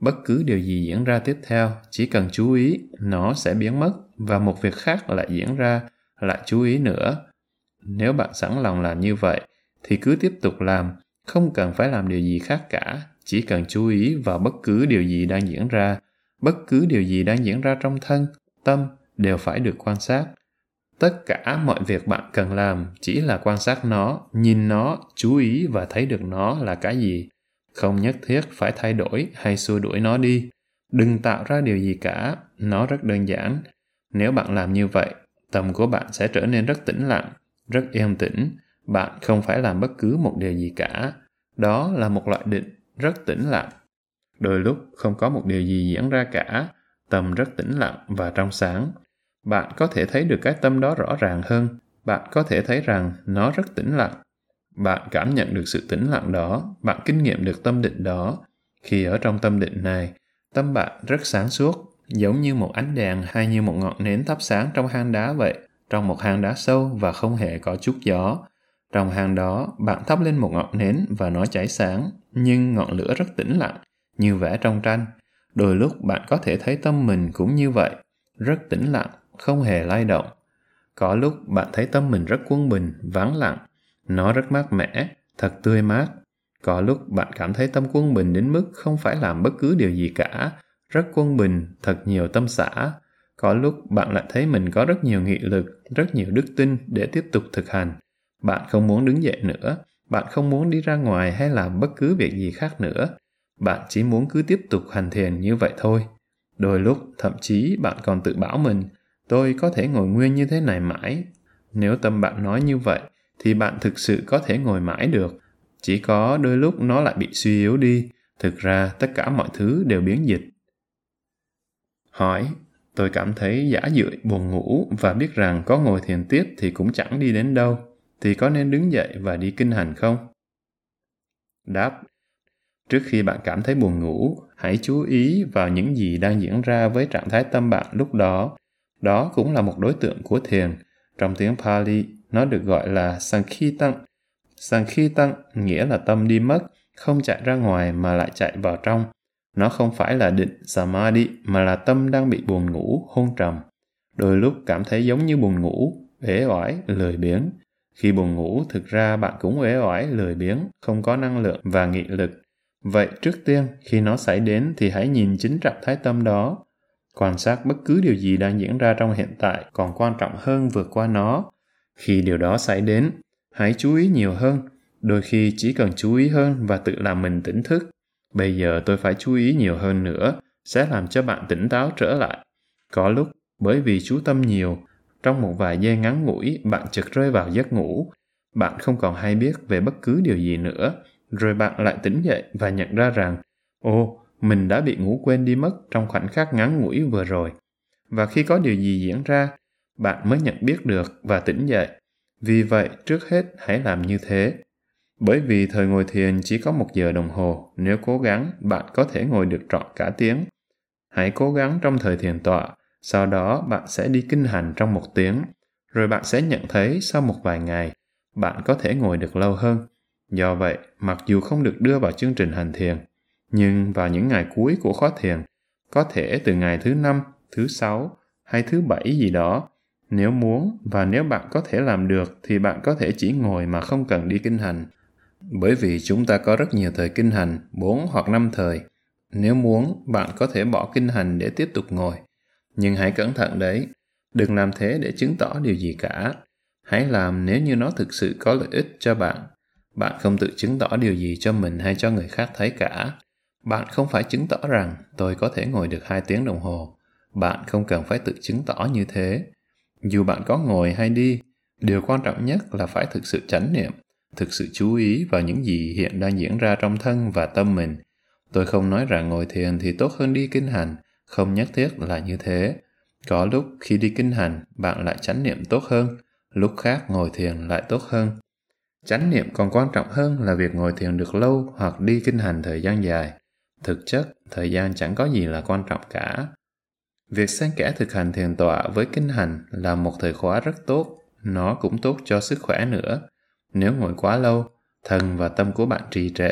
Bất cứ điều gì diễn ra tiếp theo, chỉ cần chú ý, nó sẽ biến mất và một việc khác lại diễn ra, lại chú ý nữa. Nếu bạn sẵn lòng làm như vậy, thì cứ tiếp tục làm, không cần phải làm điều gì khác cả. Chỉ cần chú ý vào bất cứ điều gì đang diễn ra, bất cứ điều gì đang diễn ra trong thân, tâm đều phải được quan sát tất cả mọi việc bạn cần làm chỉ là quan sát nó nhìn nó chú ý và thấy được nó là cái gì không nhất thiết phải thay đổi hay xua đuổi nó đi. Đừng tạo ra điều gì cả, nó rất đơn giản. Nếu bạn làm như vậy, tâm của bạn sẽ trở nên rất tĩnh lặng, rất êm tĩnh. Bạn không phải làm bất cứ một điều gì cả. Đó là một loại định rất tĩnh lặng. Đôi lúc không có một điều gì diễn ra cả, tâm rất tĩnh lặng và trong sáng. Bạn có thể thấy được cái tâm đó rõ ràng hơn. Bạn có thể thấy rằng nó rất tĩnh lặng. Bạn cảm nhận được sự tĩnh lặng đó, bạn kinh nghiệm được tâm định đó. Khi ở trong tâm định này, tâm bạn rất sáng suốt, giống như một ánh đèn hay như một ngọn nến thắp sáng trong hang đá vậy, trong một hang đá sâu và không hề có chút gió. Trong hang đó, bạn thắp lên một ngọn nến và nó cháy sáng, nhưng ngọn lửa rất tĩnh lặng, như vẽ trong tranh. Đôi lúc bạn có thể thấy tâm mình cũng như vậy, rất tĩnh lặng, không hề lay động. Có lúc bạn thấy tâm mình rất quân bình, vắng lặng. Nó rất mát mẻ, thật tươi mát. Có lúc bạn cảm thấy tâm quân bình đến mức không phải làm bất cứ điều gì cả, rất quân bình, thật nhiều tâm xã. Có lúc bạn lại thấy mình có rất nhiều nghị lực, rất nhiều đức tin để tiếp tục thực hành. Bạn không muốn đứng dậy nữa, bạn không muốn đi ra ngoài hay làm bất cứ việc gì khác nữa. Bạn chỉ muốn cứ tiếp tục hành thiền như vậy thôi. Đôi lúc, thậm chí bạn còn tự bảo mình, tôi có thể ngồi nguyên như thế này mãi. Nếu tâm bạn nói như vậy, thì bạn thực sự có thể ngồi mãi được. Chỉ có đôi lúc nó lại bị suy yếu đi. Thực ra, tất cả mọi thứ đều biến dịch. Hỏi, tôi cảm thấy giả dưỡi buồn ngủ và biết rằng có ngồi thiền tiếp thì cũng chẳng đi đến đâu. Thì có nên đứng dậy và đi kinh hành không? Đáp, trước khi bạn cảm thấy buồn ngủ hãy chú ý vào những gì đang diễn ra với trạng thái tâm bạn lúc đó đó cũng là một đối tượng của thiền. Trong tiếng pali nó được gọi là sankhitang sankhitang nghĩa là tâm đi mất không chạy ra ngoài mà lại chạy vào trong. Nó không phải là định samadhi mà là tâm đang bị buồn ngủ hôn trầm. Đôi lúc cảm thấy giống như buồn ngủ uể oải lười biếng. Khi buồn ngủ thực ra bạn cũng uể oải lười biếng không có năng lượng và nghị lực. Vậy trước tiên, khi nó xảy đến thì hãy nhìn chính trạng thái tâm đó. Quan sát bất cứ điều gì đang diễn ra trong hiện tại còn quan trọng hơn vượt qua nó. Khi điều đó xảy đến, hãy chú ý nhiều hơn. Đôi khi chỉ cần chú ý hơn và tự làm mình tỉnh thức. Bây giờ tôi phải chú ý nhiều hơn nữa, sẽ làm cho bạn tỉnh táo trở lại. Có lúc, bởi vì chú tâm nhiều, trong một vài giây ngắn ngủi bạn chợt rơi vào giấc ngủ. Bạn không còn hay biết về bất cứ điều gì nữa, rồi bạn lại tỉnh dậy và nhận ra rằng, ồ, mình đã bị ngủ quên đi mất trong khoảnh khắc ngắn ngủi vừa rồi. Và khi có điều gì diễn ra, bạn mới nhận biết được và tỉnh dậy. Vì vậy, trước hết hãy làm như thế. Bởi vì thời ngồi thiền chỉ có một giờ đồng hồ, nếu cố gắng, bạn có thể ngồi được trọn cả tiếng. Hãy cố gắng trong thời thiền tọa, sau đó bạn sẽ đi kinh hành trong một tiếng, rồi bạn sẽ nhận thấy sau một vài ngày, bạn có thể ngồi được lâu hơn Do vậy, mặc dù không được đưa vào chương trình hành thiền, nhưng vào những ngày cuối của khóa thiền, có thể từ ngày thứ năm, thứ sáu hay thứ bảy gì đó, nếu muốn và nếu bạn có thể làm được thì bạn có thể chỉ ngồi mà không cần đi kinh hành. Bởi vì chúng ta có rất nhiều thời kinh hành, 4 hoặc 5 thời. Nếu muốn, bạn có thể bỏ kinh hành để tiếp tục ngồi. Nhưng hãy cẩn thận đấy, đừng làm thế để chứng tỏ điều gì cả. Hãy làm nếu như nó thực sự có lợi ích cho bạn bạn không tự chứng tỏ điều gì cho mình hay cho người khác thấy cả bạn không phải chứng tỏ rằng tôi có thể ngồi được hai tiếng đồng hồ. Bạn không cần phải tự chứng tỏ như thế. Dù bạn có ngồi hay đi, điều quan trọng nhất là phải thực sự chánh niệm, thực sự chú ý vào những gì hiện đang diễn ra trong thân và tâm mình. Tôi không nói rằng ngồi thiền thì tốt hơn đi kinh hành, không nhất thiết là như thế. Có lúc khi đi kinh hành, bạn lại chánh niệm tốt hơn, lúc khác ngồi thiền lại tốt hơn. Chánh niệm còn quan trọng hơn là việc ngồi thiền được lâu hoặc đi kinh hành thời gian dài. Thực chất, thời gian chẳng có gì là quan trọng cả. Việc xen kẽ thực hành thiền tọa với kinh hành là một thời khóa rất tốt, nó cũng tốt cho sức khỏe nữa. Nếu ngồi quá lâu, thần và tâm của bạn trì trệ,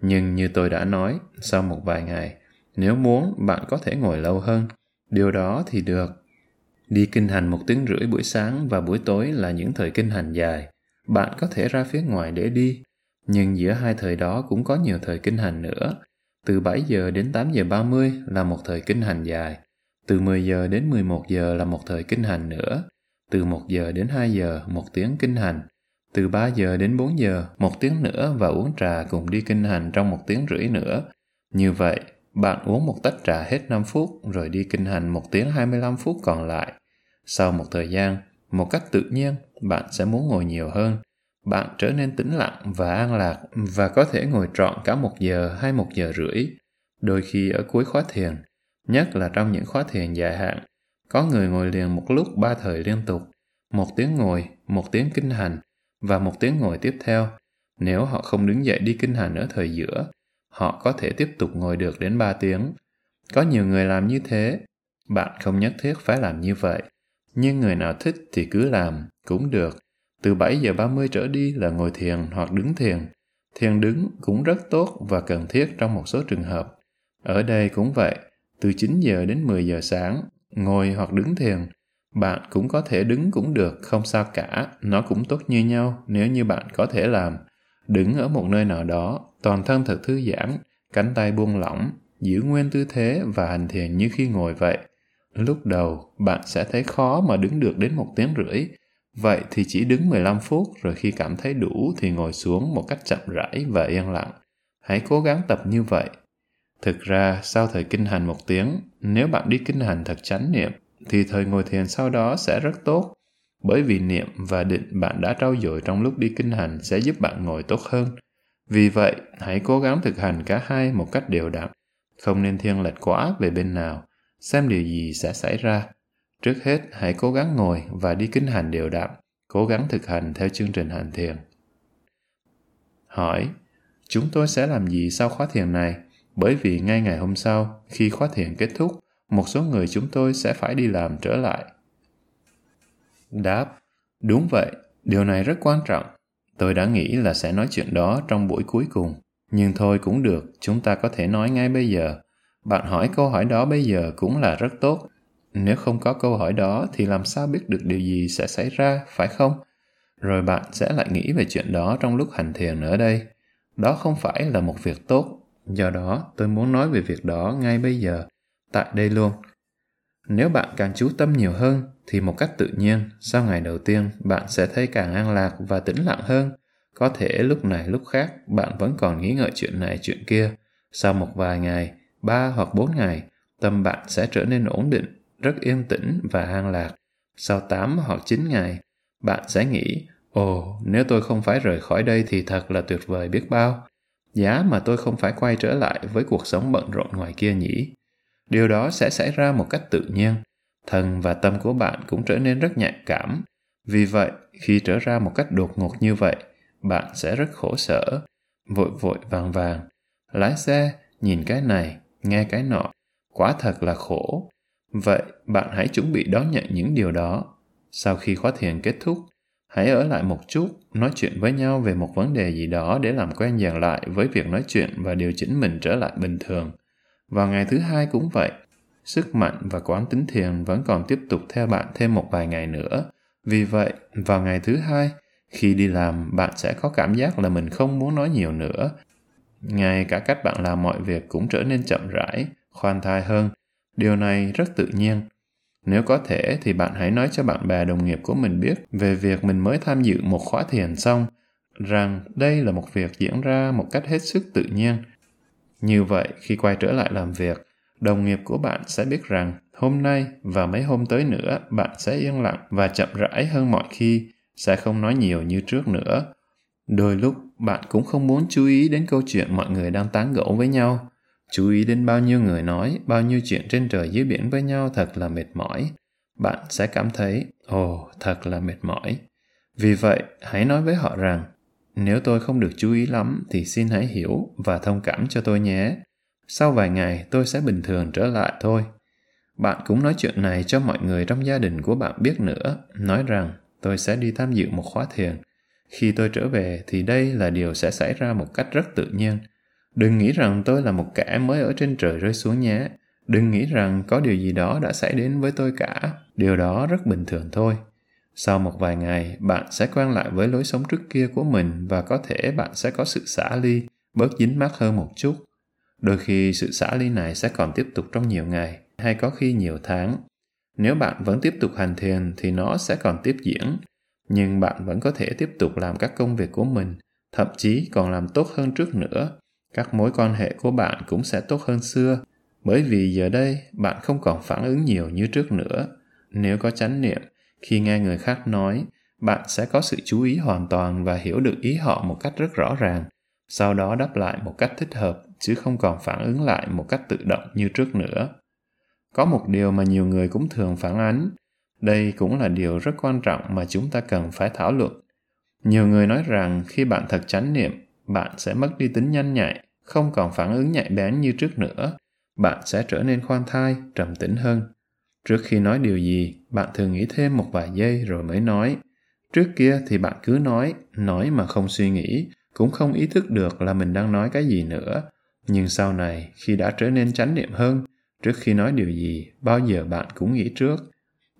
nhưng như tôi đã nói, sau một vài ngày, nếu muốn bạn có thể ngồi lâu hơn. Điều đó thì được. Đi kinh hành một tiếng rưỡi buổi sáng và buổi tối là những thời kinh hành dài bạn có thể ra phía ngoài để đi, nhưng giữa hai thời đó cũng có nhiều thời kinh hành nữa. Từ 7 giờ đến 8 giờ 30 là một thời kinh hành dài. Từ 10 giờ đến 11 giờ là một thời kinh hành nữa. Từ 1 giờ đến 2 giờ một tiếng kinh hành. Từ 3 giờ đến 4 giờ, một tiếng nữa và uống trà cùng đi kinh hành trong một tiếng rưỡi nữa. Như vậy, bạn uống một tách trà hết 5 phút rồi đi kinh hành một tiếng 25 phút còn lại. Sau một thời gian, một cách tự nhiên, bạn sẽ muốn ngồi nhiều hơn. Bạn trở nên tĩnh lặng và an lạc và có thể ngồi trọn cả một giờ hay một giờ rưỡi. Đôi khi ở cuối khóa thiền, nhất là trong những khóa thiền dài hạn, có người ngồi liền một lúc ba thời liên tục, một tiếng ngồi, một tiếng kinh hành và một tiếng ngồi tiếp theo. Nếu họ không đứng dậy đi kinh hành ở thời giữa, họ có thể tiếp tục ngồi được đến 3 tiếng. Có nhiều người làm như thế, bạn không nhất thiết phải làm như vậy. Nhưng người nào thích thì cứ làm, cũng được. Từ 7 giờ 30 trở đi là ngồi thiền hoặc đứng thiền. Thiền đứng cũng rất tốt và cần thiết trong một số trường hợp. Ở đây cũng vậy, từ 9 giờ đến 10 giờ sáng, ngồi hoặc đứng thiền. Bạn cũng có thể đứng cũng được, không sao cả, nó cũng tốt như nhau nếu như bạn có thể làm. Đứng ở một nơi nào đó, toàn thân thật thư giãn, cánh tay buông lỏng, giữ nguyên tư thế và hành thiền như khi ngồi vậy. Lúc đầu, bạn sẽ thấy khó mà đứng được đến một tiếng rưỡi. Vậy thì chỉ đứng 15 phút rồi khi cảm thấy đủ thì ngồi xuống một cách chậm rãi và yên lặng. Hãy cố gắng tập như vậy. Thực ra, sau thời kinh hành một tiếng, nếu bạn đi kinh hành thật chánh niệm, thì thời ngồi thiền sau đó sẽ rất tốt. Bởi vì niệm và định bạn đã trau dồi trong lúc đi kinh hành sẽ giúp bạn ngồi tốt hơn. Vì vậy, hãy cố gắng thực hành cả hai một cách đều đặn. Không nên thiên lệch quá về bên nào xem điều gì sẽ xảy ra. Trước hết, hãy cố gắng ngồi và đi kinh hành đều đặn, cố gắng thực hành theo chương trình hành thiền. Hỏi, chúng tôi sẽ làm gì sau khóa thiền này? Bởi vì ngay ngày hôm sau, khi khóa thiền kết thúc, một số người chúng tôi sẽ phải đi làm trở lại. Đáp, đúng vậy, điều này rất quan trọng. Tôi đã nghĩ là sẽ nói chuyện đó trong buổi cuối cùng. Nhưng thôi cũng được, chúng ta có thể nói ngay bây giờ. Bạn hỏi câu hỏi đó bây giờ cũng là rất tốt. Nếu không có câu hỏi đó thì làm sao biết được điều gì sẽ xảy ra, phải không? Rồi bạn sẽ lại nghĩ về chuyện đó trong lúc hành thiền ở đây. Đó không phải là một việc tốt. Do đó, tôi muốn nói về việc đó ngay bây giờ, tại đây luôn. Nếu bạn càng chú tâm nhiều hơn, thì một cách tự nhiên, sau ngày đầu tiên, bạn sẽ thấy càng an lạc và tĩnh lặng hơn. Có thể lúc này lúc khác, bạn vẫn còn nghĩ ngợi chuyện này chuyện kia. Sau một vài ngày, ba hoặc bốn ngày, tâm bạn sẽ trở nên ổn định, rất yên tĩnh và an lạc. Sau 8 hoặc 9 ngày, bạn sẽ nghĩ, ồ, nếu tôi không phải rời khỏi đây thì thật là tuyệt vời biết bao. Giá mà tôi không phải quay trở lại với cuộc sống bận rộn ngoài kia nhỉ. Điều đó sẽ xảy ra một cách tự nhiên. Thần và tâm của bạn cũng trở nên rất nhạy cảm. Vì vậy, khi trở ra một cách đột ngột như vậy, bạn sẽ rất khổ sở, vội vội vàng vàng. Lái xe, nhìn cái này, nghe cái nọ, quả thật là khổ. Vậy bạn hãy chuẩn bị đón nhận những điều đó. Sau khi khóa thiền kết thúc, hãy ở lại một chút, nói chuyện với nhau về một vấn đề gì đó để làm quen dần lại với việc nói chuyện và điều chỉnh mình trở lại bình thường. Vào ngày thứ hai cũng vậy, sức mạnh và quán tính thiền vẫn còn tiếp tục theo bạn thêm một vài ngày nữa. Vì vậy, vào ngày thứ hai, khi đi làm, bạn sẽ có cảm giác là mình không muốn nói nhiều nữa ngay cả cách bạn làm mọi việc cũng trở nên chậm rãi khoan thai hơn điều này rất tự nhiên. Nếu có thể thì bạn hãy nói cho bạn bè, đồng nghiệp của mình biết về việc mình mới tham dự một khóa thiền xong, rằng đây là một việc diễn ra một cách hết sức tự nhiên. Như vậy, khi quay trở lại làm việc, đồng nghiệp của bạn sẽ biết rằng hôm nay và mấy hôm tới nữa bạn sẽ yên lặng và chậm rãi hơn mọi khi, sẽ không nói nhiều như trước nữa. Đôi lúc, bạn cũng không muốn chú ý đến câu chuyện mọi người đang tán gẫu với nhau. Chú ý đến bao nhiêu người nói, bao nhiêu chuyện trên trời dưới biển với nhau thật là mệt mỏi. Bạn sẽ cảm thấy, ồ, oh, thật là mệt mỏi. Vì vậy, hãy nói với họ rằng, nếu tôi không được chú ý lắm thì xin hãy hiểu và thông cảm cho tôi nhé. Sau vài ngày tôi sẽ bình thường trở lại thôi. Bạn cũng nói chuyện này cho mọi người trong gia đình của bạn biết nữa, nói rằng tôi sẽ đi tham dự một khóa thiền khi tôi trở về thì đây là điều sẽ xảy ra một cách rất tự nhiên đừng nghĩ rằng tôi là một kẻ mới ở trên trời rơi xuống nhé. Đừng nghĩ rằng có điều gì đó đã xảy đến với tôi cả. Điều đó rất bình thường thôi. Sau một vài ngày bạn sẽ quen lại với lối sống trước kia của mình và có thể bạn sẽ có sự xả ly bớt dính mắc hơn một chút. Đôi khi sự xả ly này sẽ còn tiếp tục trong nhiều ngày hay có khi nhiều tháng. Nếu bạn vẫn tiếp tục hành thiền thì nó sẽ còn tiếp diễn nhưng bạn vẫn có thể tiếp tục làm các công việc của mình, thậm chí còn làm tốt hơn trước nữa. Các mối quan hệ của bạn cũng sẽ tốt hơn xưa, bởi vì giờ đây bạn không còn phản ứng nhiều như trước nữa. Nếu có chánh niệm, khi nghe người khác nói, bạn sẽ có sự chú ý hoàn toàn và hiểu được ý họ một cách rất rõ ràng, sau đó đáp lại một cách thích hợp chứ không còn phản ứng lại một cách tự động như trước nữa. Có một điều mà nhiều người cũng thường phản ánh, đây cũng là điều rất quan trọng mà chúng ta cần phải thảo luận. Nhiều người nói rằng khi bạn thật chánh niệm, bạn sẽ mất đi tính nhanh nhạy, không còn phản ứng nhạy bén như trước nữa. Bạn sẽ trở nên khoan thai, trầm tĩnh hơn. Trước khi nói điều gì, bạn thường nghĩ thêm một vài giây rồi mới nói. Trước kia thì bạn cứ nói, nói mà không suy nghĩ, cũng không ý thức được là mình đang nói cái gì nữa. Nhưng sau này, khi đã trở nên chánh niệm hơn, trước khi nói điều gì, bao giờ bạn cũng nghĩ trước.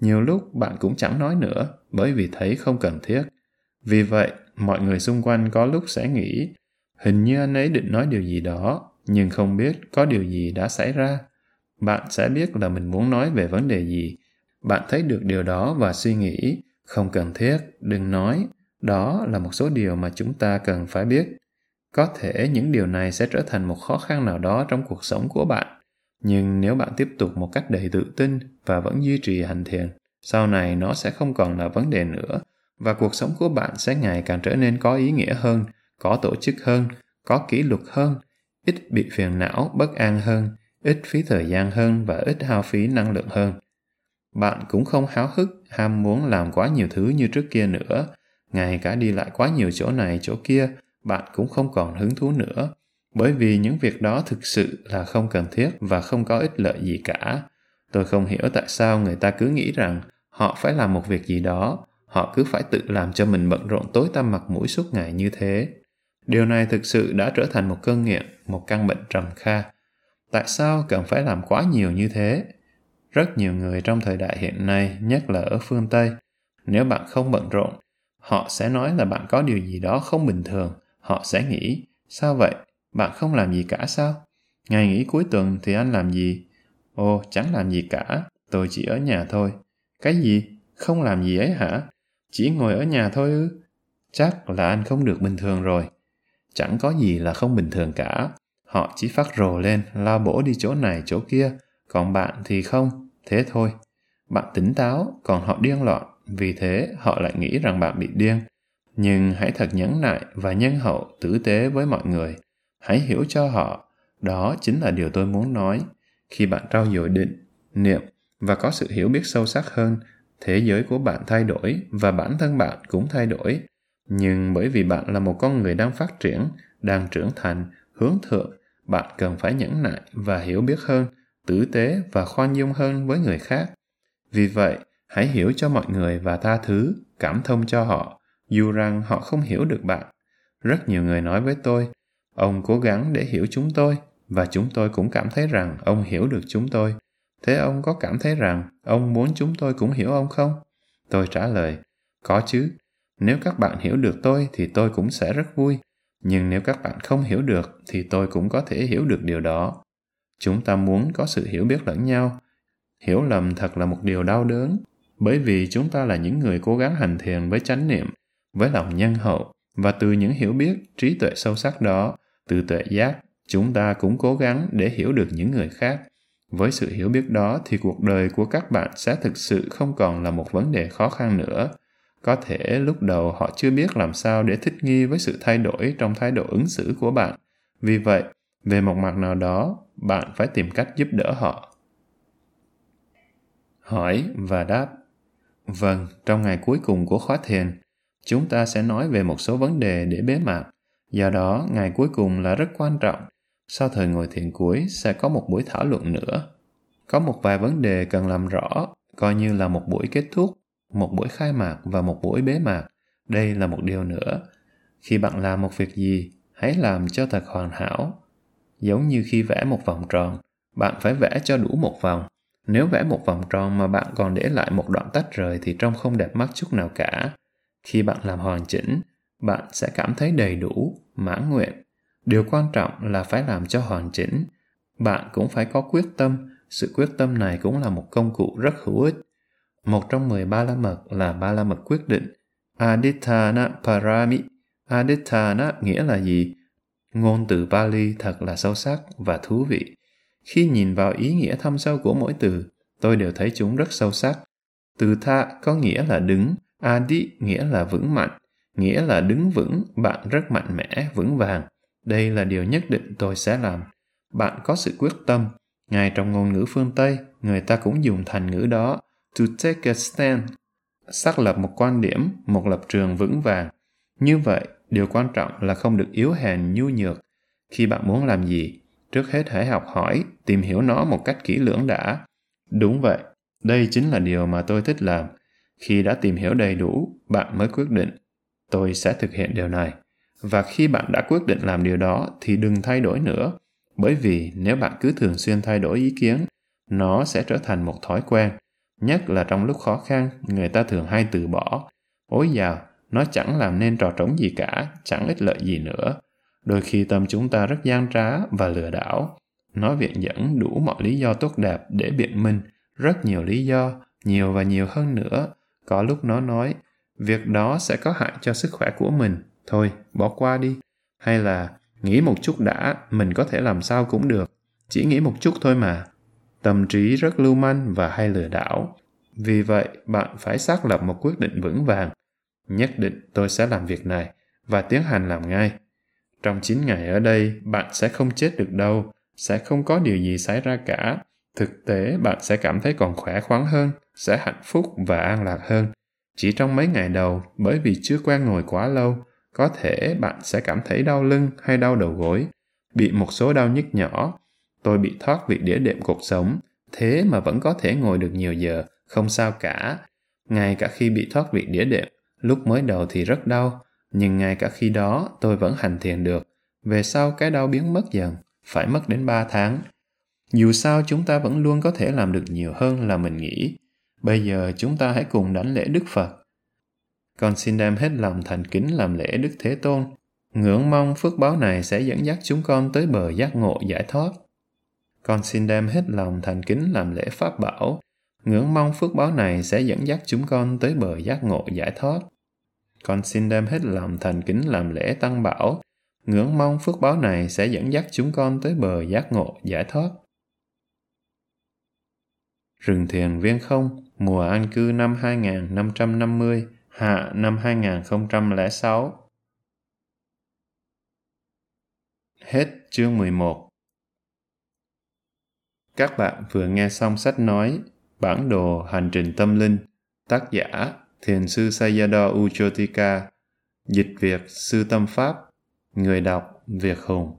Nhiều lúc bạn cũng chẳng nói nữa, bởi vì thấy không cần thiết. Vì vậy, mọi người xung quanh có lúc sẽ nghĩ, hình như anh ấy định nói điều gì đó, nhưng không biết có điều gì đã xảy ra. Bạn sẽ biết là mình muốn nói về vấn đề gì. Bạn thấy được điều đó và suy nghĩ, không cần thiết, đừng nói. Đó là một số điều mà chúng ta cần phải biết. Có thể những điều này sẽ trở thành một khó khăn nào đó trong cuộc sống của bạn. Nhưng nếu bạn tiếp tục một cách đầy tự tin và vẫn duy trì hành thiền, sau này nó sẽ không còn là vấn đề nữa và cuộc sống của bạn sẽ ngày càng trở nên có ý nghĩa hơn, có tổ chức hơn, có kỷ luật hơn, ít bị phiền não, bất an hơn, ít phí thời gian hơn và ít hao phí năng lượng hơn. Bạn cũng không háo hức, ham muốn làm quá nhiều thứ như trước kia nữa. Ngay cả đi lại quá nhiều chỗ này chỗ kia, bạn cũng không còn hứng thú nữa. Bởi vì những việc đó thực sự là không cần thiết và không có ích lợi gì cả. Tôi không hiểu tại sao người ta cứ nghĩ rằng họ phải làm một việc gì đó, họ cứ phải tự làm cho mình bận rộn tối tăm mặt mũi suốt ngày như thế. Điều này thực sự đã trở thành một cơn nghiện, một căn bệnh trầm kha. Tại sao cần phải làm quá nhiều như thế? Rất nhiều người trong thời đại hiện nay, nhất là ở phương Tây, nếu bạn không bận rộn, họ sẽ nói là bạn có điều gì đó không bình thường. Họ sẽ nghĩ, sao vậy? Bạn không làm gì cả sao? Ngày nghỉ cuối tuần thì anh làm gì? Ồ, chẳng làm gì cả, tôi chỉ ở nhà thôi. Cái gì? Không làm gì ấy hả? Chỉ ngồi ở nhà thôi ư? Chắc là anh không được bình thường rồi. Chẳng có gì là không bình thường cả. Họ chỉ phát rồ lên, lao bổ đi chỗ này chỗ kia, còn bạn thì không, thế thôi. Bạn tỉnh táo, còn họ điên loạn, vì thế họ lại nghĩ rằng bạn bị điên. Nhưng hãy thật nhẫn nại và nhân hậu, tử tế với mọi người. Hãy hiểu cho họ, đó chính là điều tôi muốn nói. Khi bạn trau dồi định, niệm và có sự hiểu biết sâu sắc hơn, thế giới của bạn thay đổi và bản thân bạn cũng thay đổi. Nhưng bởi vì bạn là một con người đang phát triển, đang trưởng thành, hướng thượng, bạn cần phải nhẫn nại và hiểu biết hơn, tử tế và khoan dung hơn với người khác. Vì vậy, hãy hiểu cho mọi người và tha thứ, cảm thông cho họ, dù rằng họ không hiểu được bạn. Rất nhiều người nói với tôi, ông cố gắng để hiểu chúng tôi, và chúng tôi cũng cảm thấy rằng ông hiểu được chúng tôi. Thế ông có cảm thấy rằng ông muốn chúng tôi cũng hiểu ông không? Tôi trả lời, có chứ. Nếu các bạn hiểu được tôi thì tôi cũng sẽ rất vui. Nhưng nếu các bạn không hiểu được thì tôi cũng có thể hiểu được điều đó. Chúng ta muốn có sự hiểu biết lẫn nhau. Hiểu lầm thật là một điều đau đớn, bởi vì chúng ta là những người cố gắng hành thiền với chánh niệm, với lòng nhân hậu, và từ những hiểu biết, trí tuệ sâu sắc đó, từ tuệ giác, chúng ta cũng cố gắng để hiểu được những người khác. Với sự hiểu biết đó thì cuộc đời của các bạn sẽ thực sự không còn là một vấn đề khó khăn nữa. Có thể lúc đầu họ chưa biết làm sao để thích nghi với sự thay đổi trong thái độ ứng xử của bạn. Vì vậy, về một mặt nào đó, bạn phải tìm cách giúp đỡ họ. Hỏi và đáp Vâng, trong ngày cuối cùng của khóa thiền, chúng ta sẽ nói về một số vấn đề để bế mạc. Do đó, ngày cuối cùng là rất quan trọng. Sau thời ngồi thiền cuối sẽ có một buổi thảo luận nữa. Có một vài vấn đề cần làm rõ, coi như là một buổi kết thúc, một buổi khai mạc và một buổi bế mạc. Đây là một điều nữa. Khi bạn làm một việc gì, hãy làm cho thật hoàn hảo. Giống như khi vẽ một vòng tròn, bạn phải vẽ cho đủ một vòng. Nếu vẽ một vòng tròn mà bạn còn để lại một đoạn tách rời thì trông không đẹp mắt chút nào cả. Khi bạn làm hoàn chỉnh, bạn sẽ cảm thấy đầy đủ, mãn nguyện. Điều quan trọng là phải làm cho hoàn chỉnh. Bạn cũng phải có quyết tâm, sự quyết tâm này cũng là một công cụ rất hữu ích. Một trong mười ba la mật là ba la mật quyết định. Adithana Parami. Adithana nghĩa là gì? Ngôn từ Pali thật là sâu sắc và thú vị. Khi nhìn vào ý nghĩa thâm sâu của mỗi từ, tôi đều thấy chúng rất sâu sắc. Từ tha có nghĩa là đứng, adi nghĩa là vững mạnh, nghĩa là đứng vững, bạn rất mạnh mẽ, vững vàng. Đây là điều nhất định tôi sẽ làm. Bạn có sự quyết tâm. Ngay trong ngôn ngữ phương Tây, người ta cũng dùng thành ngữ đó, to take a stand, xác lập một quan điểm, một lập trường vững vàng. Như vậy, điều quan trọng là không được yếu hèn nhu nhược. Khi bạn muốn làm gì, trước hết hãy học hỏi, tìm hiểu nó một cách kỹ lưỡng đã. Đúng vậy, đây chính là điều mà tôi thích làm. Khi đã tìm hiểu đầy đủ, bạn mới quyết định, tôi sẽ thực hiện điều này. Và khi bạn đã quyết định làm điều đó thì đừng thay đổi nữa, bởi vì nếu bạn cứ thường xuyên thay đổi ý kiến, nó sẽ trở thành một thói quen. Nhất là trong lúc khó khăn, người ta thường hay từ bỏ. Ối dào, nó chẳng làm nên trò trống gì cả, chẳng ích lợi gì nữa. Đôi khi tâm chúng ta rất gian trá và lừa đảo. Nó viện dẫn đủ mọi lý do tốt đẹp để biện minh, rất nhiều lý do, nhiều và nhiều hơn nữa. Có lúc nó nói, việc đó sẽ có hại cho sức khỏe của mình, thôi, bỏ qua đi. Hay là, nghĩ một chút đã, mình có thể làm sao cũng được. Chỉ nghĩ một chút thôi mà. Tâm trí rất lưu manh và hay lừa đảo. Vì vậy, bạn phải xác lập một quyết định vững vàng. Nhất định tôi sẽ làm việc này và tiến hành làm ngay. Trong 9 ngày ở đây, bạn sẽ không chết được đâu, sẽ không có điều gì xảy ra cả. Thực tế, bạn sẽ cảm thấy còn khỏe khoắn hơn, sẽ hạnh phúc và an lạc hơn. Chỉ trong mấy ngày đầu, bởi vì chưa quen ngồi quá lâu, có thể bạn sẽ cảm thấy đau lưng hay đau đầu gối, bị một số đau nhức nhỏ. Tôi bị thoát vị đĩa đệm cuộc sống, thế mà vẫn có thể ngồi được nhiều giờ, không sao cả. Ngay cả khi bị thoát vị đĩa đệm, lúc mới đầu thì rất đau, nhưng ngay cả khi đó tôi vẫn hành thiền được. Về sau cái đau biến mất dần, phải mất đến 3 tháng. Dù sao chúng ta vẫn luôn có thể làm được nhiều hơn là mình nghĩ. Bây giờ chúng ta hãy cùng đánh lễ Đức Phật. Con xin đem hết lòng thành kính làm lễ Đức Thế Tôn. Ngưỡng mong phước báo này sẽ dẫn dắt chúng con tới bờ giác ngộ giải thoát. Con xin đem hết lòng thành kính làm lễ Pháp Bảo. Ngưỡng mong phước báo này sẽ dẫn dắt chúng con tới bờ giác ngộ giải thoát. Con xin đem hết lòng thành kính làm lễ Tăng Bảo. Ngưỡng mong phước báo này sẽ dẫn dắt chúng con tới bờ giác ngộ giải thoát. Rừng thiền viên không, mùa an cư năm 2550, hạ năm 2006. Hết chương 11 các bạn vừa nghe xong sách nói Bản đồ hành trình tâm linh, tác giả Thiền sư Sayadaw Uchotika, dịch Việt Sư Tâm Pháp, người đọc Việt Hùng.